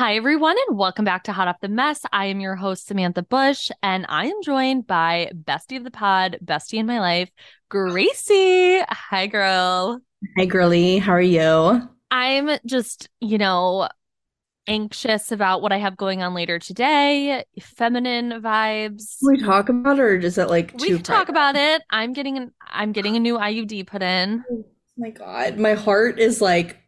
Hi, everyone, and welcome back to Hot Off the Mess. I am your host, Samantha Bush, and I am joined by Bestie of the Pod, Bestie in my life, Gracie. Hi, girl. Hi, girly. How are you? I'm just, you know, anxious about what I have going on later today. Feminine vibes. Can we talk about it, or is it like we can talk about it. I'm getting an I'm getting a new IUD put in. Oh my god, my heart is like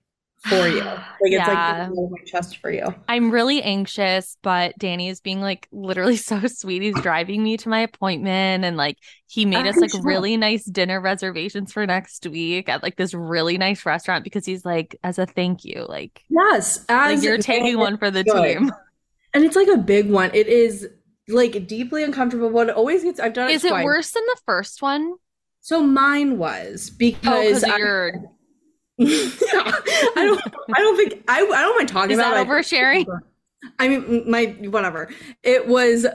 for you. Like it's Yeah. like my chest for you. I'm really anxious, but Danny is being like literally so sweet. He's driving me to my appointment and like he made us I'm like sure. really nice dinner reservations for next week at like this really nice restaurant because he's like, as a thank you, like, Yes, like you're taking one for the good. team. and it's like a big one. It is like deeply uncomfortable. But it always gets. I've done it Is it worse than the first one? So mine was Oh, because because I, I don't. I don't think I. I don't mind talking is about that it. oversharing? I mean, my whatever. It was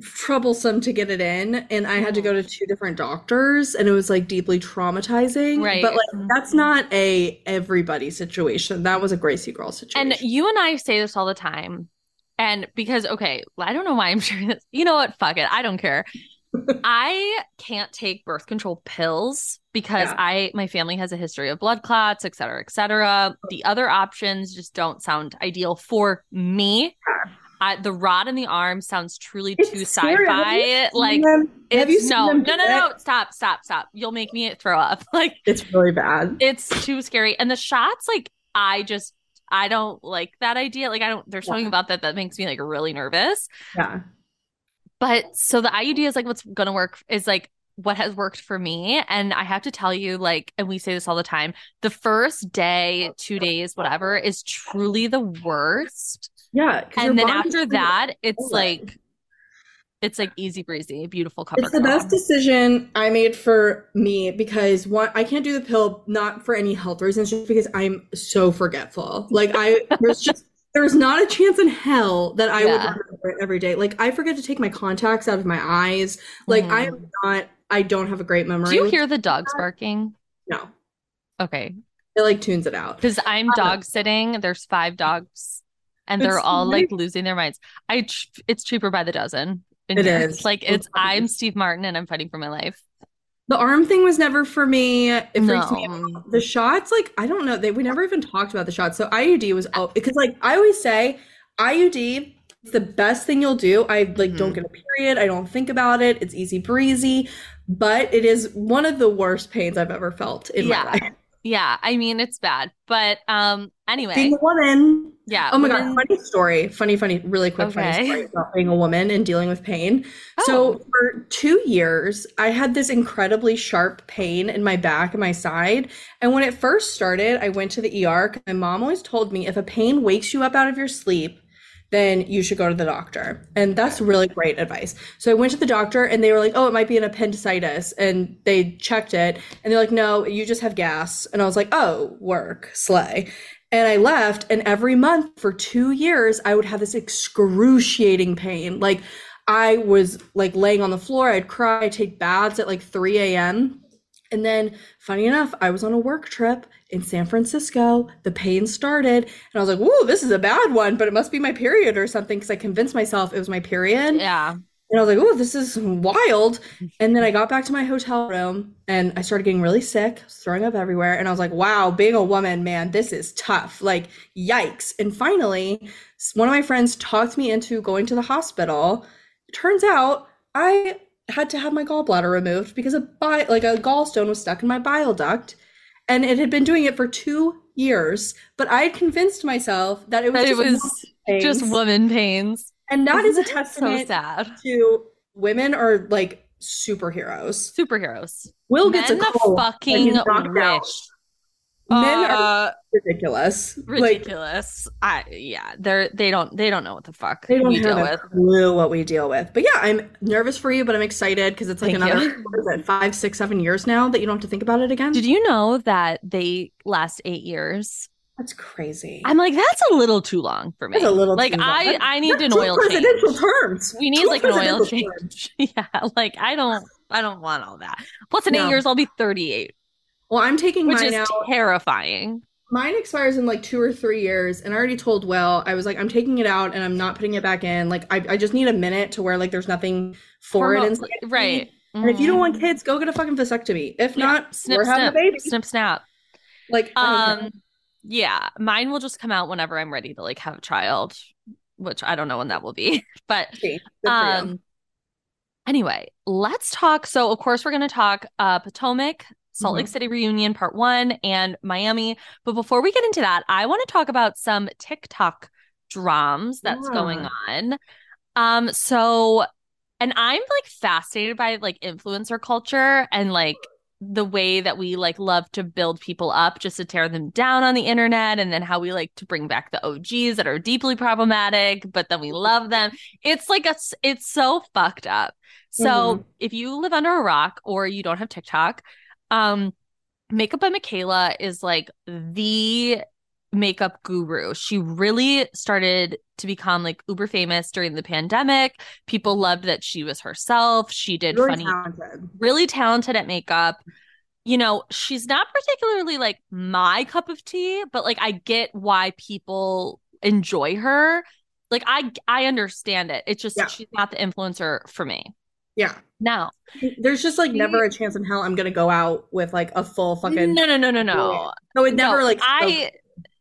troublesome to get it in, and I had to go to two different doctors, and it was like deeply traumatizing. Right. But like, that's not a everybody situation. That was a Gracie girl situation. And you and I say this all the time. And because, okay, I don't know why I'm sharing this. You know what? Fuck it. I don't care. I can't take birth control pills because Yeah. I my family has a history of blood clots, et cetera, et cetera. The other options just don't sound ideal for me. I, the rod in the arm sounds truly It's too scary. Sci-fi. Like them? Have you it's seen no, them no, no, no. Stop, stop, stop. You'll make me throw up. Like It's really bad. it's too scary. And the shots, like, I just I don't like that idea. Like, I don't. There's something Yeah. about that that makes me like really nervous. Yeah. But so the IUD is like what's gonna work is like what has worked for me. And I have to tell you, like, and we say this all the time, the first day, two days, whatever, is truly the worst. Yeah. And then after that, it's like it's like easy breezy, beautiful cover. It's the girl. best decision I made for me because one, I can't do the pill not for any health reasons, just because I'm so forgetful. Like I, there's just there's not a chance in hell that I would remember it every day. Like I forget to take my contacts out of my eyes. Like I am not. I don't have a great memory. Mm-hmm. Do you hear the dogs barking? No, Okay. it like tunes it out. Because I'm Uh, dog sitting. There's five dogs, and they're all really- like losing their minds. I tr- it's cheaper by the dozen. It It's like it's I'm Steve Martin and I'm fighting for my life. The arm thing was never for me. It freaks me No. out. The shots, like I don't know, they we never even talked about the shots. So IUD was all because like I always say, IUD is the best thing you'll do. I like don't Mhm. get a period. I don't think about it. It's easy breezy, but it is one of the worst pains I've ever felt in Yeah. my life. Yeah, I mean it's bad, but um anyway, Being a woman. yeah. Oh my women- God, funny story. Funny, funny, really quick funny story about being a woman and dealing with pain. Oh. So for two years, I had this incredibly sharp pain in my back and my side. And when it first started, I went to the ER. My mom always told me if a pain wakes you up out of your sleep, then you should go to the doctor. And that's really great advice. So I went to the doctor and they were like, oh, it might be an appendicitis. And they checked it and they're like, no, you just have gas. And I was like, oh, work, slay. And I left, and every month for two years, I would have this excruciating pain. Like I was like laying on the floor, I'd cry, I'd take baths at like 3 a.m. And then, funny enough, I was on a work trip in San Francisco. The pain started, and I was like, "Whoa, this is a bad one, but it must be my period or something." Because I convinced myself it was my period. yeah. And I was like, oh, this is wild. And then I got back to my hotel room and I started getting really sick, throwing up everywhere. And I was like, wow, being a woman, man, this is tough. Like, yikes. And finally, one of my friends talked me into going to the hospital. Turns out I had to have my gallbladder removed because a bi- like a gallstone was stuck in my bile duct and it had been doing it for two years. But I had convinced myself that it was, That it just, was woman just woman pains. And that is a so testament sad. to women are like superheroes. Superheroes. Will gets a Men cold. and fucking he's knocked out. wish. Men are Uh, ridiculous. Like ridiculous. I yeah, they're they don't they don't know what the fuck they don't we have deal a with. clue what we deal with. But yeah, I'm nervous for you, but I'm excited because it's like Thank another what is it, five, six, seven years now that you don't have to think about it again. Did you know that they last eight years? That's crazy. I'm like, that's a little too long for me. That's a little like too long. I I need That's an oil change. presidential terms. We need Two like an oil change. yeah, like I don't I don't want all that. Plus in No. eight years I'll be 38, Well, I'm taking which mine is out. terrifying. Mine expires in like two or three years, and I already told Will I was like, I'm taking it out and I'm not putting it back in. Like, I, I just need a minute to where like there's nothing for it inside. right. And if you don't want kids, go get a fucking vasectomy. If Yeah. not, snip we're having a snip baby. snip snap. Like, I. Um, yeah, mine will just come out whenever I'm ready to like have a child, which I don't know when that will be. But Okay, good for you. um, anyway, let's talk. So, of course, we're going to talk uh Potomac, Salt Lake Mhm. City reunion part one, and Miami. But before we get into that, I want to talk about some TikTok drams that's going on. Um, so, and I'm like fascinated by like influencer culture and like the way that we like love to build people up just to tear them down on the internet and then how we like to bring back the OGs that are deeply problematic but then we love them it's like a it's so fucked up so Mhm. if you live under a rock or you don't have TikTok um Makeup by Mikayla is like the makeup guru. She really started to become like uber famous during the pandemic. People loved that she was herself. She did Really funny talented. really talented at makeup. You know, she's not particularly like my cup of tea, but like I get why people enjoy her. Like I I understand it. It's just Yeah. she's not the influencer for me. Yeah. Now, There's just like She- never a chance in hell I'm gonna go out with like a full fucking no, no, no, no, no. So it never No, like. I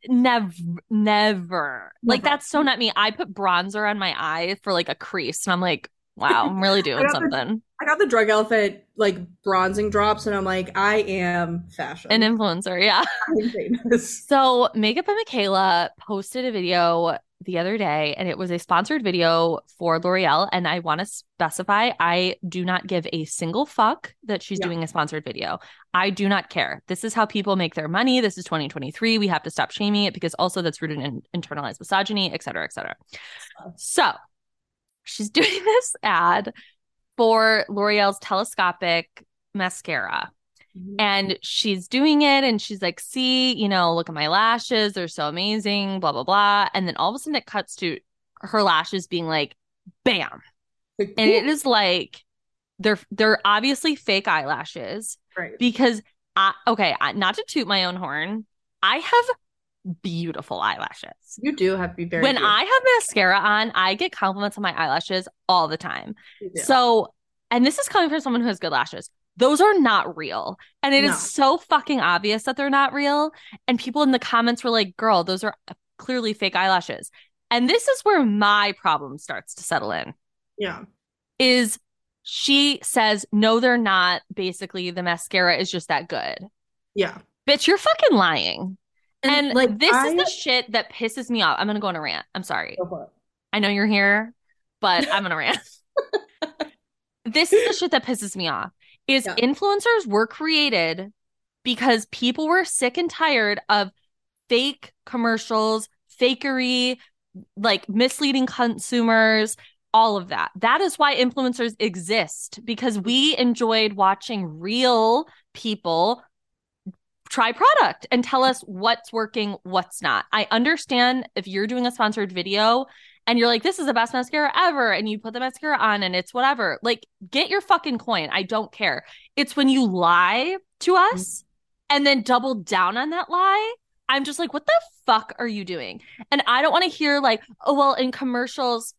never never like that's so not me. I put bronzer on my eye for like a crease and I'm like, wow, I'm really doing the- something. I got the Drunk Elephant like bronzing drops, and I'm like, I am fashion. An influencer, yeah. So, Makeup by Mikayla posted a video the other day, and it was a sponsored video for L'Oreal. And I want to specify I do not give a single fuck that she's Yeah. doing a sponsored video. I do not care. This is how people make their money. This is 2023. We have to stop shaming it because also that's rooted in internalized misogyny, et cetera, et cetera. So, she's doing this ad for L'Oreal's telescopic mascara Mm-hmm. and she's doing it and she's like see you know look at my lashes they're so amazing blah blah blah and then all of a sudden it cuts to her lashes being like bam Like, and it is like they're they're obviously fake eyelashes right. because I okay I, not to toot my own horn I have beautiful eyelashes You do have to be very. when beautiful. I have mascara on I get compliments on my eyelashes all the time so, and this is coming from someone who has good lashes. Those are not real. And it is No. so fucking obvious that they're not real. And people in the comments were like, girl, those are clearly fake eyelashes. And this is where my problem starts to settle in yeah, is she says, no, they're not. Basically, the mascara is just that good. yeah. Bitch, you're fucking lying. And, like this I, is the shit that pisses me off. I'm going to go on a rant. I'm sorry. Go for it. I know you're here, but I'm gonna rant. this is the shit that pisses me off. Is Yeah. influencers were created because people were sick and tired of fake commercials, fakery, like misleading consumers, all of that. That is why influencers exist because we enjoyed watching real people try product and tell us what's working, what's not. I understand if you're doing a sponsored video and you're like, this is the best mascara ever, and you put the mascara on and it's whatever. Like, get your fucking coin. I don't care. It's when you lie to mm-hmm. us and then double down on that lie. I'm just like, what the fuck are you doing? And I don't want to hear like, oh well, in commercials,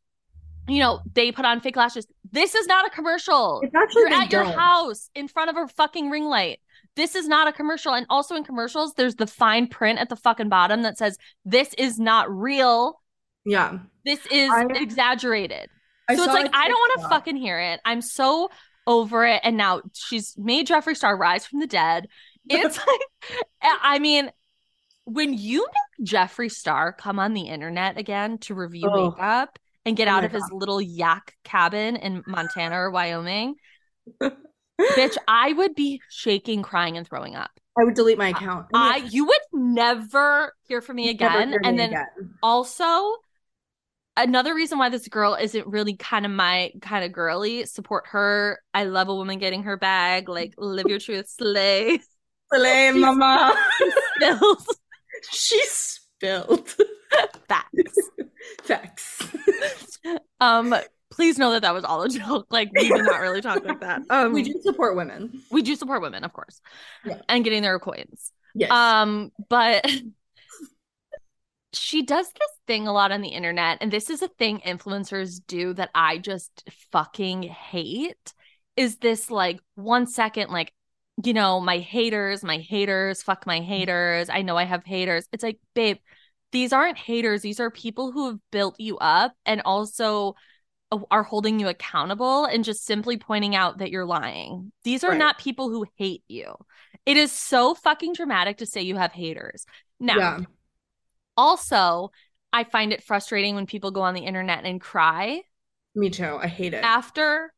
you know, they put on fake lashes. This is not a commercial. It's actually You're at your house in front of a fucking ring light. This is not a commercial. And also in commercials, there's the fine print at the fucking bottom that says, This is not real. Yeah. This is I- exaggerated. I so it's like, i don't want to fucking hear it. I'm so over it. And now she's made Jeffree Star rise from the dead. It's like, I mean, when you make Jeffree Star come on the internet again to review Oh. makeup and get Oh out of his little yak cabin in Montana or Wyoming, bitch, I would be shaking, crying, and throwing up. I would delete my account. I you would never hear from me again. and then again. also another reason why this girl isn't really kind of my kind of girly support her i love a woman getting her bag like live your truth slay Slay, mama. bills she spilled. facts Facts. um please know that that was all a joke like we do not really talk like that um we do support women. we do support women of course Yeah. and getting their coins Yes. Um, but she does this thing a lot on the internet, and this is a thing influencers do that I just fucking hate. Is this like one second, like, you know, my haters, my haters, fuck my haters. I know I have haters. It's like, babe, these aren't haters. These are people who have built you up and also uh, are holding you accountable and just simply pointing out that you're lying. These are Right. not people who hate you. It is so fucking dramatic to say you have haters. Now, yeah. Also, I find it frustrating when people go on the internet and cry Me too. I hate it. after.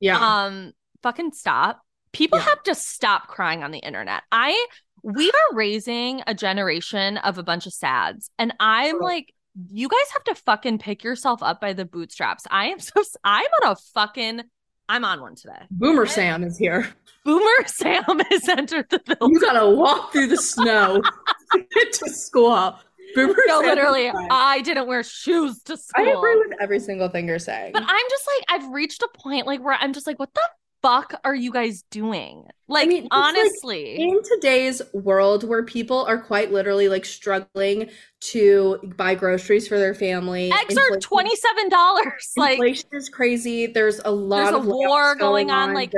yeah. Um, fucking stop. People Yeah. have to stop crying on the internet. I we are raising a generation of a bunch of sads, and I'm Totally. like, you guys have to fucking pick yourself up by the bootstraps. I am so I'm on a fucking I'm on one today. Boomer Sam is here. Boomer Sam has entered the building. You gotta walk through the snow to get to school. Boomer No, literally. I didn't wear shoes to school. I agree with every single thing you're saying. But I'm just like, I've reached a point like where I'm just like, what the fuck are you guys doing? Like, mean, it's like honestly, in today's world where people are quite literally like struggling to buy groceries for their family, eggs are twenty seven dollars. Like, inflation is crazy. There's a lot There's of layoffs war going on, like-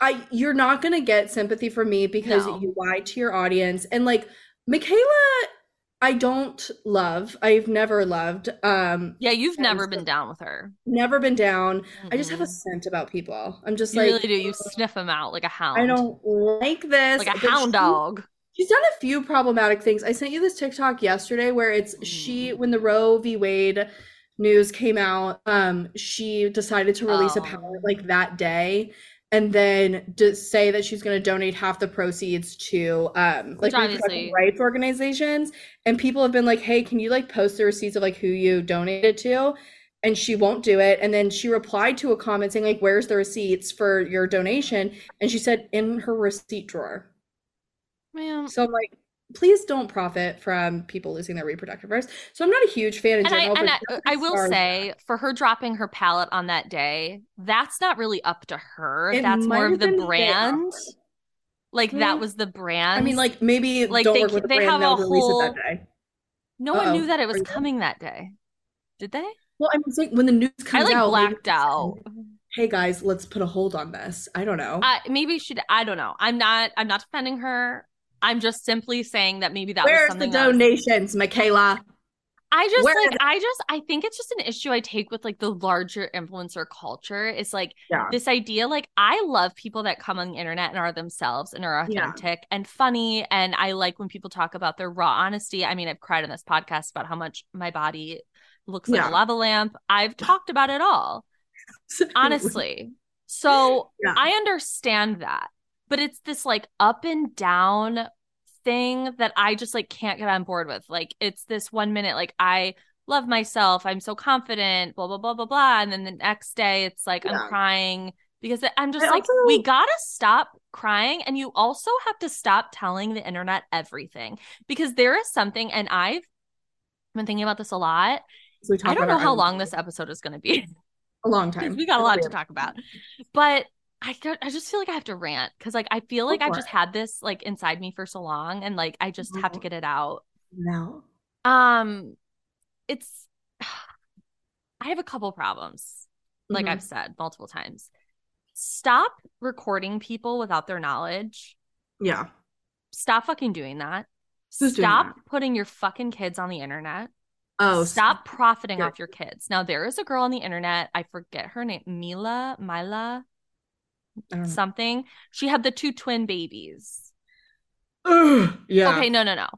I you're not gonna get sympathy from me because No. you lied to your audience and like Mikayla. I don't love. I've never loved. Um, yeah, you've never been down with her. never been down. I just have a scent about people. I'm just You like really do. You sniff them out like a hound. I don't like this. like a hound she- dog. She's done a few problematic things. I sent you this TikTok yesterday where it's she Mm. when the Roe v. Wade news came out, um, she decided to release a Oh. palette like that day and then say that she's going to donate half the proceeds to um like Which reproductive obviously- rights organizations and people have been like hey can you like post the receipts of like who you donated to? And she won't do it and then she replied to a comment saying like where's the receipts for your donation? And she said in her receipt drawer. Man. so I'm like, please don't profit from people losing their reproductive rights. So I'm not a huge fan in And I general. and but I, I will say for her dropping her palette on that day, that's not really up to her. It that's more of the brand. Like that Hmm. was the brand. I mean, like maybe Like, don't they work ca- with the they have a whole- that no one Uh-oh. knew that it was Are you- coming that day. Did they? Well, I'm saying when the news I comes like out, blacked out. Hey guys, let's put a hold on this. I don't know. I maybe she. I don't know. I'm not. I'm not defending her. I'm just simply saying that maybe that was Where's the something was- donations, Mikayla? I just Where like I just I think it's just an issue I take with like the larger influencer culture. It's like Yeah. this idea like I love people that come on the internet and are themselves and are Yeah. authentic and funny and I like when people talk about their raw honesty. I mean, I've cried on this podcast about how much my body looks like a lava lamp. I've talked about it all, honestly. So Yeah. I understand that. But it's this like up and down thing that I just like can't get on board with. Like it's this one minute like I love myself, I'm so confident, blah blah blah blah blah, and then the next day it's like Yeah. I'm crying because I'm just I like also- we got to stop crying and you also have to stop telling the internet everything because there is something and I've been thinking about this a lot. I don't know how long this episode is going to be. A long time. we got a lot to talk about. But I I just feel like I have to rant because like I feel like I've just had this like inside me for so long and like I just have to get it out. No. Um it's I have a couple problems. Like Mhm. I've said multiple times. Stop recording people without their knowledge. Yeah. Stop fucking doing that. Who's doing Stop that? putting your fucking kids on the internet. Oh, Stop profiting Yeah. off your kids. Now there is a girl on the internet, I forget her name, Mila, Mila, I don't know. Something. She had the two twin babies. Ugh, yeah. Okay, no, no, no.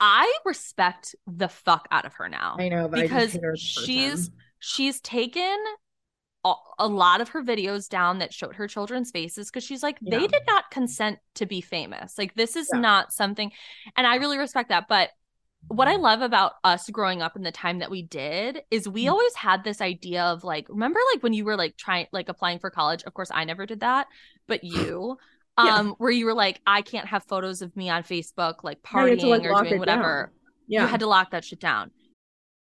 I respect the fuck out of her now. I know, I because just hate her as a she's she's taken a, a lot of her videos down that showed her children's faces because she's like they did not consent to be famous like this is Yeah. not something and i really respect that but what i love about us growing up in the time that we did is we Mhm. always had this idea of like remember like when you were like trying like applying for college of course i never did that but you Yeah. um where you were like i can't have photos of me on facebook like Yeah, you had partying to, like, or doing it whatever Yeah. you had to lock that shit down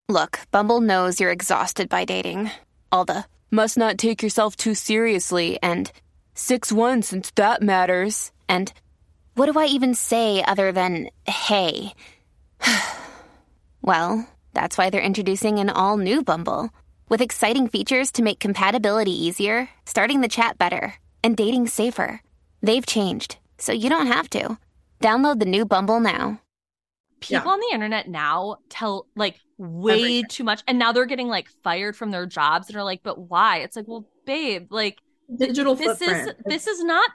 Look, Bumble knows you're exhausted by dating. All the must not take yourself too seriously and 6 1 since that matters. And what do I even say other than hey? well, that's why they're introducing an all new Bumble with exciting features to make compatibility easier, starting the chat better, and dating safer. They've changed, so you don't have to. Download the new Bumble now. people Yeah. on the internet now tell like way Everything. too much and now they're getting like fired from their jobs and are like but why it's like well babe like digital this footprint. is this is not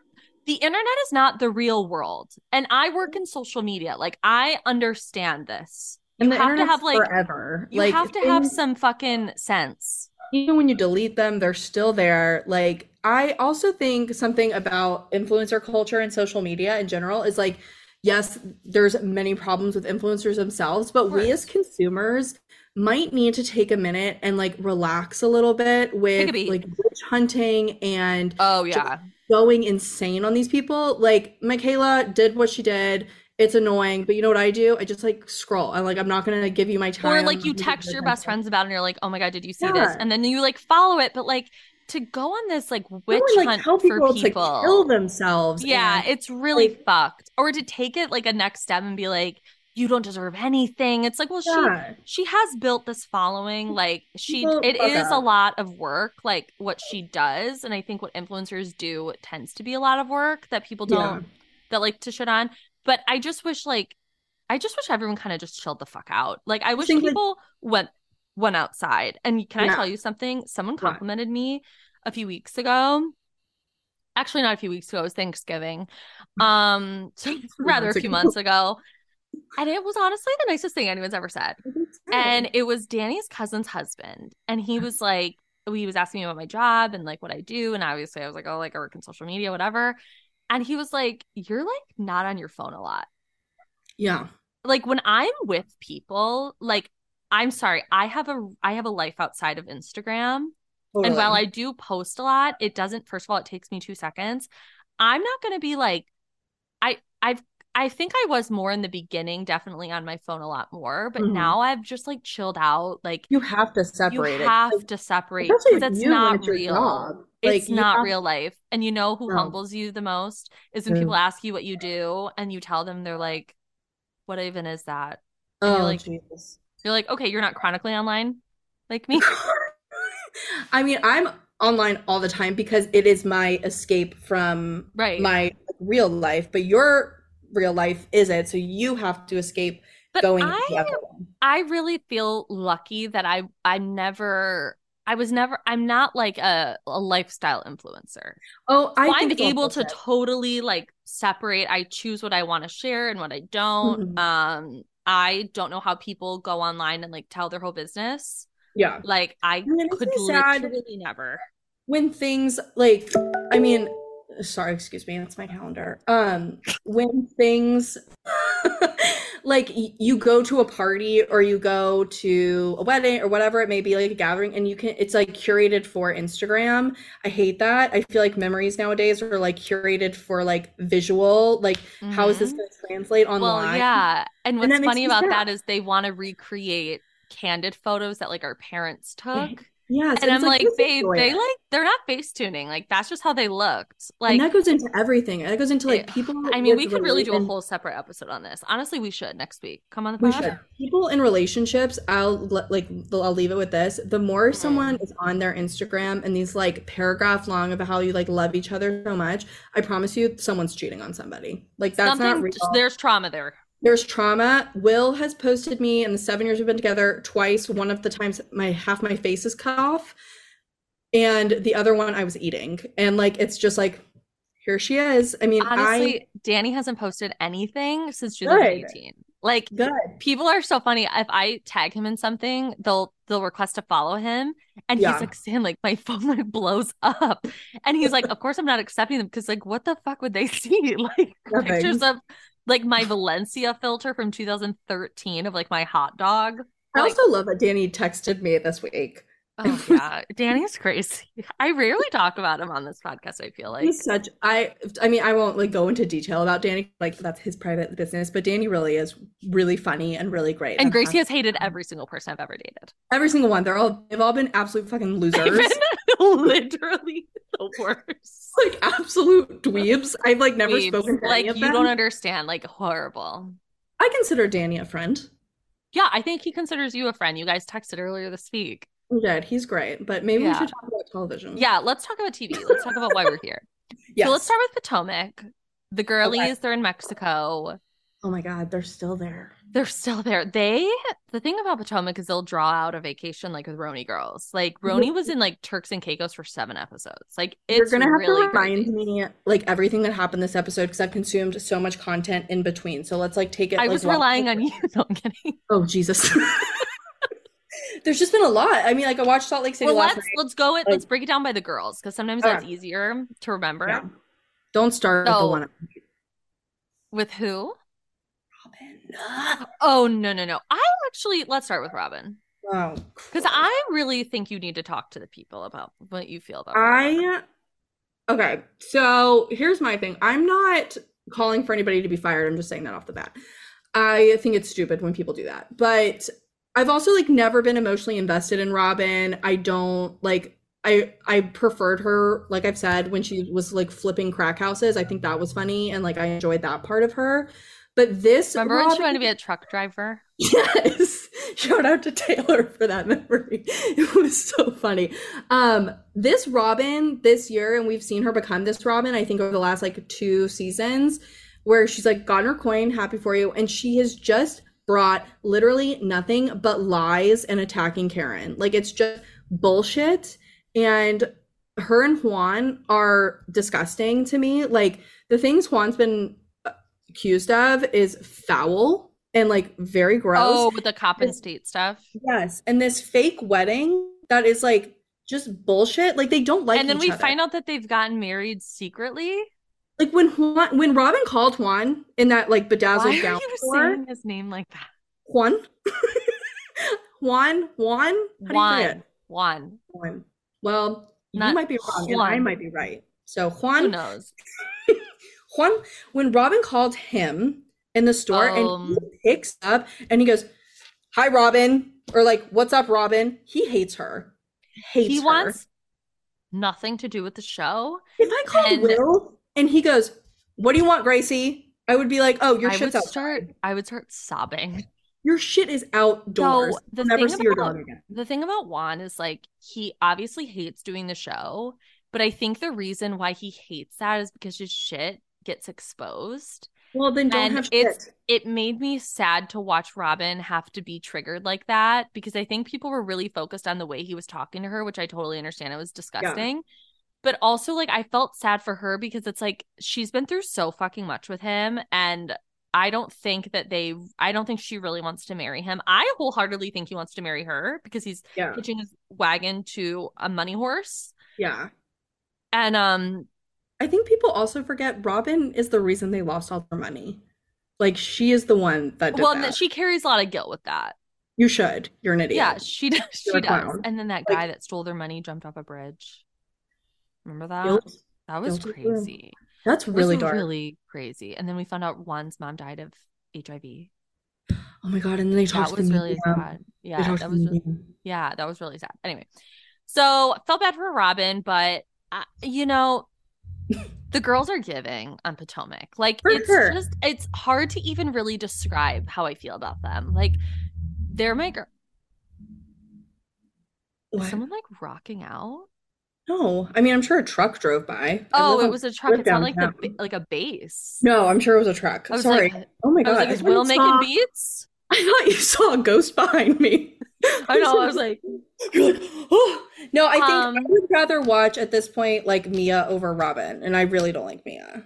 the internet is not the real world. And i work mm-hmm. in social media. Like i understand this. You and the have to have like forever. you like have to have some fucking sense. Even when you delete them, they're still there. Like, I also think something about influencer culture and social media in general is like, yes, there's many problems with influencers themselves, but we as consumers might need to take a minute and like relax a little bit with like witch hunting and oh yeah. Going insane on these people. Like Mikayla did what she did. It's annoying, but you know what I do? I just like scroll. I'm like, I'm not gonna give you my time. or like you text your best friends about it and you're like oh my god did you see this and then you like follow it but like to go on this like witch like hunt for people, kill themselves. Yeah, and- it's really like- fucked. Or to take it like a next step and be like, you don't deserve anything. It's like, well, yeah. she she has built this following. Like she People it is a lot of work, like what she does. And I think what influencers do tends to be a lot of work that people don't Yeah. that like to shit on. But I just wish like I just wish everyone kind of just chilled the fuck out. Like I wish people went went outside. And can I tell you something? Someone What? complimented me a few weeks ago. Actually, not a few weeks ago. It was Thanksgiving. Um, rather a few months ago. And it was honestly the nicest thing anyone's ever said. And it was Danny's cousin's husband. And he was like, he was asking me about my job and like what I do. And obviously I was like, oh, like I work in social media, whatever. And he was like, you're like not on your phone a lot. yeah. Like when I'm with people, like I'm sorry, I have a I have a life outside of Instagram. And while I do post a lot, it doesn't first of all, it takes me two seconds. I'm not gonna be like I I've I think I was more in the beginning, definitely on my phone a lot more, but Mhm. now I've just like chilled out. Like you have to separate it. have Like, to separate because with it's not it's real. Like, It's not have- real life. And you know who No. humbles you the most is when Who? people ask you what you do and you tell them they're like, What even is that? And you're Oh, like- Jesus. You're like, okay, you're not chronically online like me. I mean, I'm online all the time because it is my escape from Right. my real life, but your real life is it? So you have to escape But going I the other. I really feel lucky that I I'm never I was never I'm not like a, a lifestyle influencer. Oh, I so I'm able to totally like separate. I choose what I want to share and what I don't. Mhm. Um I don't know how people go online and like tell their whole business. Yeah. Like I mean, could literally never. when things like i mean sorry excuse me that's my calendar um when things like you go to a party or you go to a wedding or whatever it may be like a gathering and you can it's like curated for instagram i hate that i feel like memories nowadays are like curated for like visual like how is this Mhm. going to translate online Well, yeah. And And what's makes funny about sad. that is they want to recreate candid photos that like our parents took. Yes, And I'm like, just babe, they like they're not face tuning. Like that's just how they looked. Like and that goes into everything. That goes into like people. I mean, we could really do a whole separate episode on this. Honestly, we should next week. Come on the We should. People in relationships, I'll like I'll leave it with this. The more Mm-hmm. someone is on their Instagram and these like paragraph long about how you like love each other so much, I promise you someone's cheating on somebody. Like that's not real. there's trauma there. There's trauma. Will has posted me in the seven years we've been together twice. One of the times my half my face is cut off, and the other one I was eating. And like it's just like here she is. I mean, Honestly, Danny hasn't posted anything since Good. 2018. Like good. people are so funny. If I tag him in something, they'll they'll request to follow him, and Yeah. he's like saying like my phone like blows up, and he's like, of course I'm not accepting them because like what the fuck would they see? Like pictures of like my Valencia filter from 2013 of like my hot dog. I Like- also love that Danny texted me this week. Oh yeah, Danny's crazy. I rarely talk about him on this podcast. I feel like He's such I I mean I won't like go into detail about Danny like that's his private business but Danny really is really funny and really great and Gracie has hated every single person I've ever dated. every single one they're all they've all been absolute fucking losers literally the worst. like absolute dweebs. I've like never Weebs. spoken to like you them. don't understand like horrible. I consider Danny a friend. Yeah i think he considers you a friend. You guys texted earlier this week. Dead he's great but maybe we should talk about television. Yeah let's talk about tv let's talk about why we're here. Yes so let's start with potomac. The girlies they're in mexico. Oh my god they're still there they're still there they the thing about potomac is they'll draw out a vacation like with roni girls like roni was in like turks and caicos for seven episodes like you're it's gonna have really to remind crazy. me like everything that happened this episode because I've consumed so much content in between so let's like take it i like, was relying on you no i'm kidding Oh Jesus. There's just been a lot. I mean, like I watched Salt Lake City well last let's night. let's go it Like- let's break it down by the girls because sometimes Okay. that's easier to remember Yeah. Don't start with the one. with who. Oh no no no! I actually let's start with Robin Oh, because I really think you need to talk to the people about what you feel about. Robin. I okay. So here's my thing. I'm not calling for anybody to be fired. I'm just saying that off the bat. I think it's stupid when people do that. But I've also like never been emotionally invested in Robin. I don't like I I preferred her, like I've said, when she was like flipping crack houses. I think that was funny and like I enjoyed that part of her. But this remember when she wanted to be a truck driver? Yes. Shout out to Taylor for that memory. It was so funny. Um, this Robin this year, and we've seen her become this Robin, I think over the last like two seasons, where she's like gotten her coin, happy for you, and she has just brought literally nothing but lies and attacking Karen. Like it's just bullshit. And her and Juan are disgusting to me. Like the things Juan's been accused of is foul and like very gross. Oh, with the Coppin State stuff. Yes, and this fake wedding that is like just bullshit. Like they don't like and then we other. find out that they've gotten married secretly. like when Juan, when Robin called Juan in that like bedazzled Why are gown you store, saying his name like that? Juan, Juan, Juan, How do you forget? Juan, Juan. Juan. Well, you might be wrong, and I might be right. So Who Juan, knows? Juan, when Robin called him in the store and Um. he picks up and he goes, "Hi, Robin," or like, "What's up, Robin?" He hates her. Hates He her. wants nothing to do with the show. If I called And- Will and he goes, "What do you want, Gracie?" I would be like, "Oh, your I shit's would start. I would start sobbing. Your shit is outdoors. So the You'll never thing see your about- dog again." The thing about Juan is like he obviously hates doing the show, but I think the reason why he hates that is because his shit gets exposed. Well, then don't and have it's it made me sad to watch Robin have to be triggered like that because I think people were really focused on the way he was talking to her, which I totally understand. It was disgusting. But also like I felt sad for her because it's like she's been through so fucking much with him and I don't think that they I don't think she really wants to marry him. I wholeheartedly think he wants to marry her because he's Yeah, hitching his wagon to a money horse. yeah. And um I think people also forget Robin is the reason they lost all their money. Like she is the one that well that. she carries a lot of guilt with that. you should. You're an idiot. Yeah, she does. She You're a does. clown. And then that Like- guy that stole their money jumped off a bridge. Remember that? Guilt. That was crazy. That's really dark. really crazy. And then we found out Juan's mom died of HIV. Oh my god! And then they talked That to was the really sad. Yeah, that was really, yeah, that was really sad. Anyway, So felt bad for Robin, but uh, you know, the girls are giving on Potomac. Like For it's sure. just it's hard to even really describe how I feel about them. Like they're my girl. Is someone like rocking out? No, I mean I'm sure a truck drove by. Oh, it was a truck. live It sounded like the like a bass. No, I'm sure it was a truck. I was Sorry. like, oh my I god. was like, is Will making saw- beats? I thought you saw a ghost behind me. I know. I was like, like, oh no, I think I Um, would rather watch at this point like Mia over Robin, and I really don't like Mia.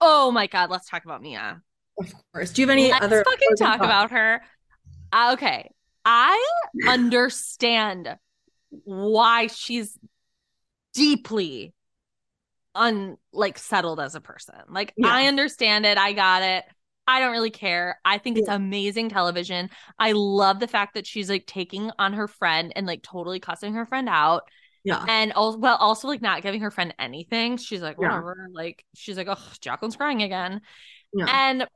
oh my god, let's talk about Mia. Of course. Do you have any Let's other fucking talk thoughts? about her. Uh, okay, I understand why she's deeply un like settled as a person. Like Yeah. I understand it. I got it. I don't really care. I think it's amazing television. I love the fact that she's like taking on her friend and like totally cussing her friend out. Yeah. And also, well, also like not giving her friend anything. She's like, Yeah. whatever. Like, she's like, oh, Jacqueline's crying again. Yeah. And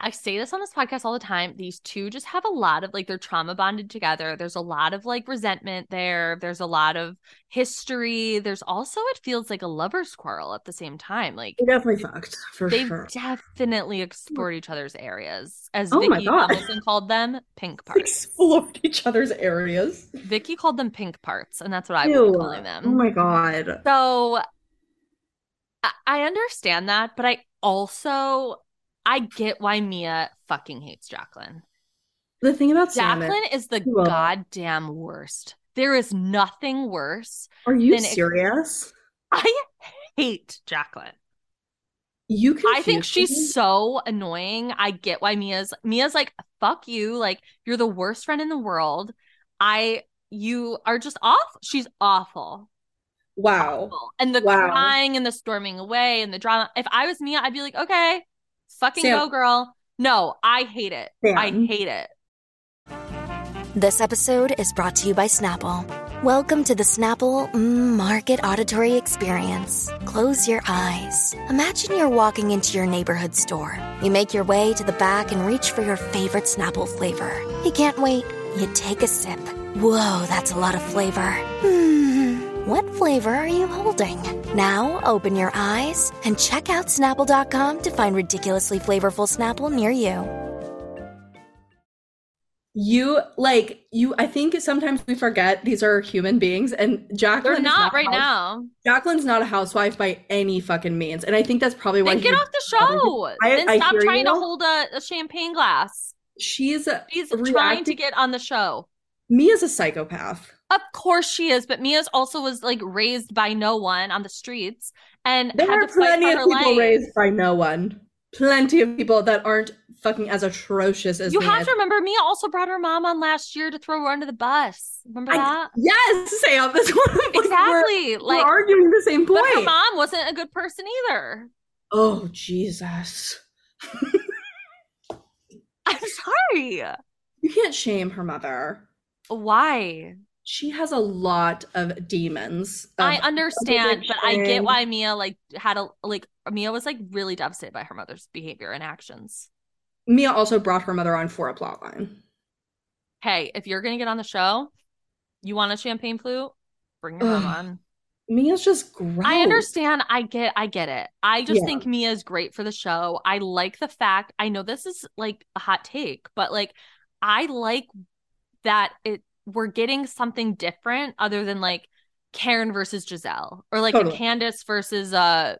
I say this on this podcast all the time. These two just have a lot of like they're trauma bonded together. There's a lot of like resentment there. There's a lot of history. There's also it feels like a lover's quarrel at the same time. Like They definitely fucked for they've sure. definitely explored each other's areas, as Oh Vicky God. Called them, pink parts. Explored each other's areas. Vicky called them pink parts, and that's what I Ew. be calling them. Oh my god. So I understand that, but I also I get why Mia fucking hates Jacqueline. The thing about Sam is- Jacqueline is the Well- goddamn worst. There is nothing worse. are you serious? I hate Jacqueline. You can I think she's me. so annoying. I get why Mia's Mia's like, fuck you. Like, you're the worst friend in the world. I you are just off. She's awful. wow. awful. And the Wow. crying and the storming away and the drama. If I was Mia, I'd be like, okay, fucking Sam. go, girl. No, I hate it. I hate it. This episode is brought to you by Snapple. Welcome to the Snapple mm, Market Auditory Experience. Close your eyes. Imagine you're walking into your neighborhood store. You make your way to the back and reach for your favorite Snapple flavor. You can't wait. You take a sip. Whoa, that's a lot of flavor. Hmm, what flavor are you holding? Now open your eyes and check out Snapple.com to find ridiculously flavorful Snapple near you. You like you. I think sometimes we forget these are human beings, and Jacqueline. They're is not right house- now. Jacqueline's not a housewife by any fucking means, and I think that's probably why Then get off the show. I- then I stop hear trying to hold a, a champagne glass. She's She's trying to get on the show. Me Mia's a psychopath. Of course she is, but Mia's also was like raised by no one on the streets and There are plenty of people life. raised by no one. Plenty of people that aren't fucking as atrocious as You Mia. have to remember, Mia also brought her mom on last year to throw her under the bus. Remember I- that? Yes, Sam. That's what I'm like, we're- exactly. We're, like, arguing the same point. but her mom wasn't a good person either. oh Jesus! I'm sorry. You can't shame her mother. Why? She has a lot of demons. I understand, but I get why Mia like had a like Mia was like really devastated by her mother's behavior and actions. Mia also brought her mother on for a plot line. Hey, if you're gonna get on the show, you want a champagne flute? Bring your mom on. Mia's just gross. I understand. I get I get it. I just Yeah. think Mia is great for the show. I like the fact I know this is like a hot take, but like I like that it we're getting something different other than like Karen versus Gizelle or like Totally. a Candace versus uh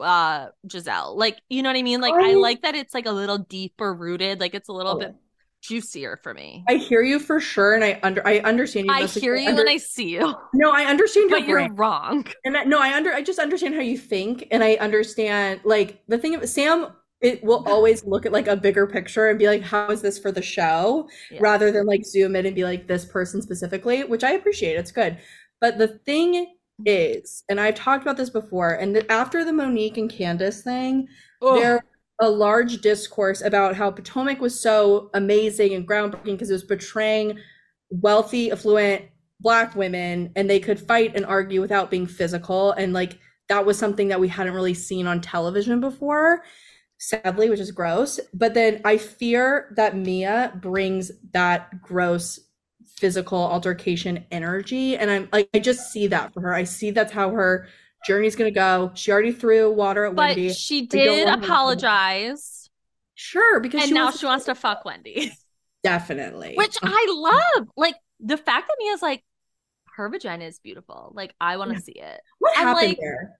uh Gizelle. Like you know what I mean? Like I I- like that it's like a little deeper rooted, like it's a little Totally. bit juicier for me. I hear you for sure, and I under I understand you. I hear you under- and I see you, no, I understand your but you're wrong. And I, no, I under I just understand how you think, and I understand like the thing of Sam. It will always look at like a bigger picture and be like, "How is this for the show?" Yeah. Rather than like zoom in and be like, "This person specifically," which I appreciate. It's good, but the thing is, and I've talked about this before, and after the Monique and Candace thing, Ugh. there a large discourse about how Potomac was so amazing and groundbreaking because it was portraying wealthy, affluent black women and they could fight and argue without being physical. And like that was something that we hadn't really seen on television before, sadly, which is gross. But then I fear that Mia brings that gross physical altercation energy. And I'm like, I just see that for her. I see that's how her journey's gonna go. She already threw water at But Wendy. she did to- apologize. Sure, because And she now wants she wants to fuck Wendy. definitely. Which I uh-huh. love. Like the fact that Mia's like, her vagina is beautiful. Like, I want to Yeah. see it. what happened like- there?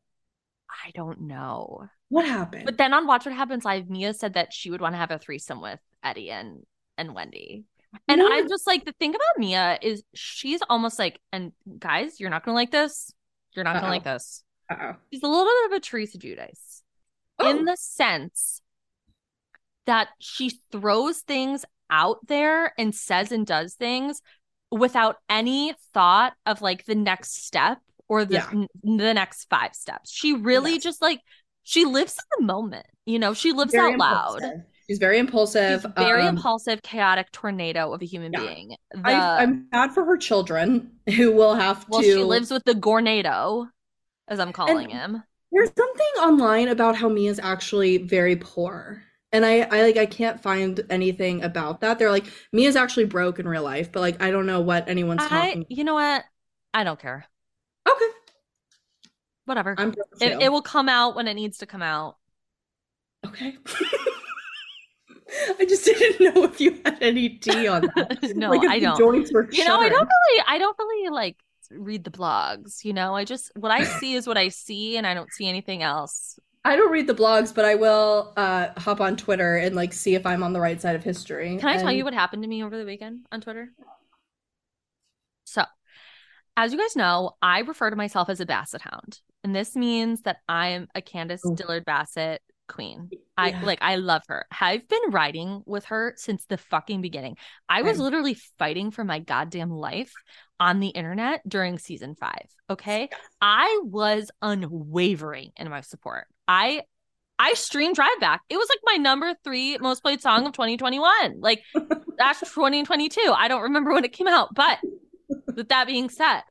I don't know. What happened? But then on Watch What Happens Live, Mia said that she would want to have a threesome with Eddie and and Wendy. And No. I'm just like, the thing about Mia is she's almost like, and guys, you're not gonna like this. You're not gonna like this. Uh-oh. She's a little bit of a Teresa Giudice oh! in Oh. the sense that she throws things out there and says and does things without any thought of like the next step or the Yeah. n- the next five steps. She really Yes. just like she lives in the moment. You know, she lives Very out loud. impulsive. She's very impulsive. She's very um, impulsive, chaotic tornado of a human yeah. being. The, I, I'm sad for her children who will have well, to. she lives with the Gornado, as I'm calling him. There's something online about how Mia's actually very poor. And I, I like I can't find anything about that. They're like Mia's actually broke in real life, but like I don't know what anyone's I, talking. you know what? I don't care. Whatever. I'm It, it will come out when it needs to come out. Okay. I just didn't know if you had any tea on that. no, Like, I don't. joints were You know, I don't really, I don't really like read the blogs. You know, I just what I see is what I see, and I don't see anything else. I don't read the blogs, but I will uh hop on Twitter and like see if I'm on the right side of history. Can I tell you what happened to me over the weekend on Twitter? So, as you guys know, I refer to myself as a Basset Hound, and this means that I'm a Candace. Dillard Bassett queen. I Yeah. like, I love her. I've been riding with her since the fucking beginning. I was Same. literally fighting for my goddamn life on the internet during season five. Okay, I was unwavering in my support. I I streamed Drive Back. It was like my number three most played song of 2021. Like that's 2022. I don't remember when it came out, but with that being said,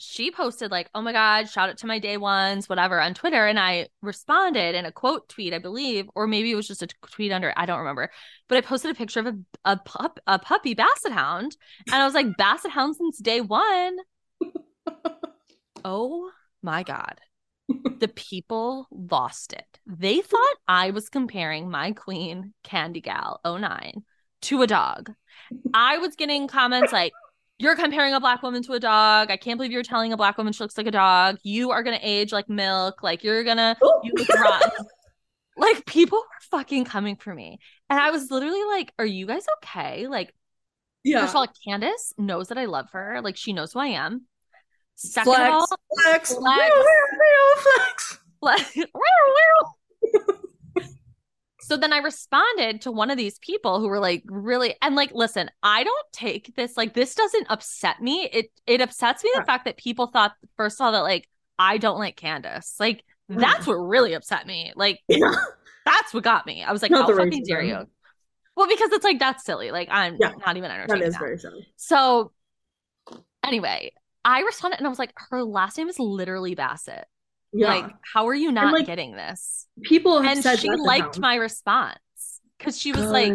she posted like, "Oh my god, shout out to my day ones, whatever" on Twitter, and I responded in a quote tweet, I believe, or maybe it was just a tweet under, I don't remember, but I posted a picture of a a pup a puppy basset hound, and I was like, "Basset hound since day one." oh my god. The people lost it. They thought I was comparing my queen, Candy Gal 09, to a dog. I was getting comments like, You're comparing a black woman to a dog. I can't believe you're telling a black woman she looks like a dog. You are going to age like milk. Like, you're going to, Oh. you look rotten. like, people were fucking coming for me. And I was literally like, Are you guys okay? Like, yeah. first of all, Candace knows that I love her. Like, she knows who I am. Second flex, of all, flex, flex. Real, real flex. so then I responded to one of these people who were like really and like listen, I don't take this like this doesn't upset me. It it upsets me the fact that people thought first of all that like I don't like Candace. Like hmm. that's what really upset me. Like Yeah. that's what got me. I was like, Not how fucking dare you? Well, because it's like that's silly. Like I'm Yeah. not even entertaining That is that. very silly. So anyway, I responded and I was like, her last name is literally Bassett. Yeah. Like, how are you not like, getting this? People have And said she liked hound. my response because she was like,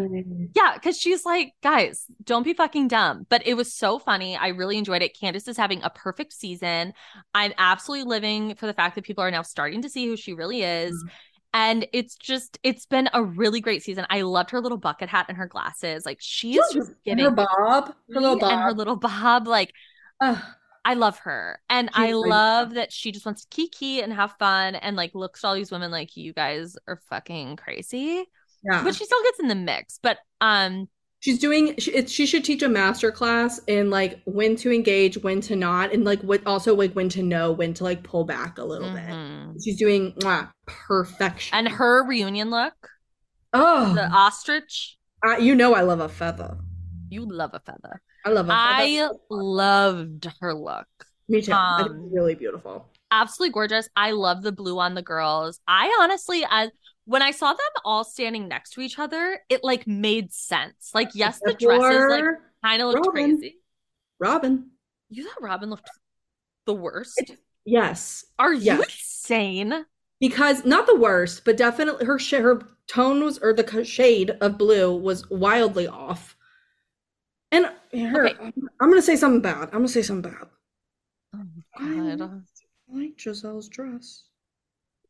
yeah, because she's like, guys, don't be fucking dumb. But it was so funny. I really enjoyed it. Candace is having a perfect season. I'm absolutely living for the fact that people are now starting to see who she really is. Mhm. And it's just, it's been a really great season. I loved her little bucket hat and her glasses. Like, she's just giving her bob, her little me and her little bob. Like, Ugh. I love her. And I love that she just wants to kiki and have fun and like looks at all these women like you guys are fucking crazy. yeah. But she still gets in the mix. But um She's doing. She, she should teach a master class in like when to engage, when to not, and like what also like when to know when to like pull back a little mhm. bit. She's doing mwah, perfection. and her reunion look, oh, the ostrich, I, you know I love a feather. you love a feather. I love feather. I loved her look. Me too. Um, really beautiful. Absolutely gorgeous. I love the blue on the girls. I honestly as when I saw them all standing next to each other, it like made sense. Like, yes, the dresses like kind of looked Robin. crazy. Robin. You thought Robin looked the worst? Yes, Are you insane? because not the worst, but definitely her sh- her tone was or the shade of blue was wildly off. And here, Okay. I'm gonna say something bad. I'm gonna say something bad. Oh, I God. liked Gizelle's dress.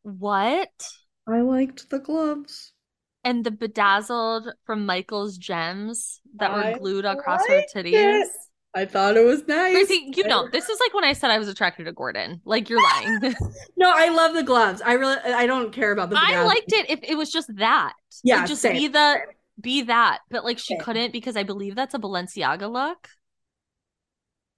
What? I liked the gloves. And the bedazzled from Michael's gems that I were glued across her titties. it. I thought it was nice. Gracie, you know, this is like when I said I was attracted to Gordon. Like you're lying. No, I love the gloves. I really, I don't care about the. I liked it if it was just that. Yeah, Like, just same. be the be that. But like she Same. couldn't because I believe that's a Balenciaga look.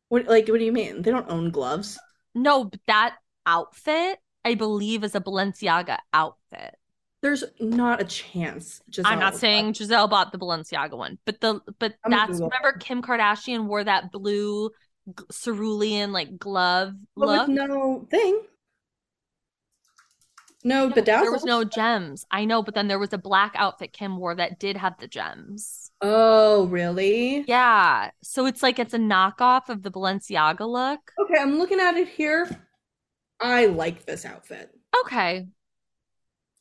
What, like, what do you mean? They don't own gloves. No, but that outfit I believe is a Balenciaga outfit. There's not a chance. Gizelle I'm not saying have- Gizelle bought the Balenciaga one, but the but I'm that's remember Kim Kardashian wore that blue cerulean like glove but look. with no thing. No, No, bedazzled. there was no gems. I know, but then there was a black outfit Kim wore that did have the gems. Oh, really? Yeah. So it's like it's a knockoff of the Balenciaga look. Okay, I'm looking at it here. I like this outfit. Okay.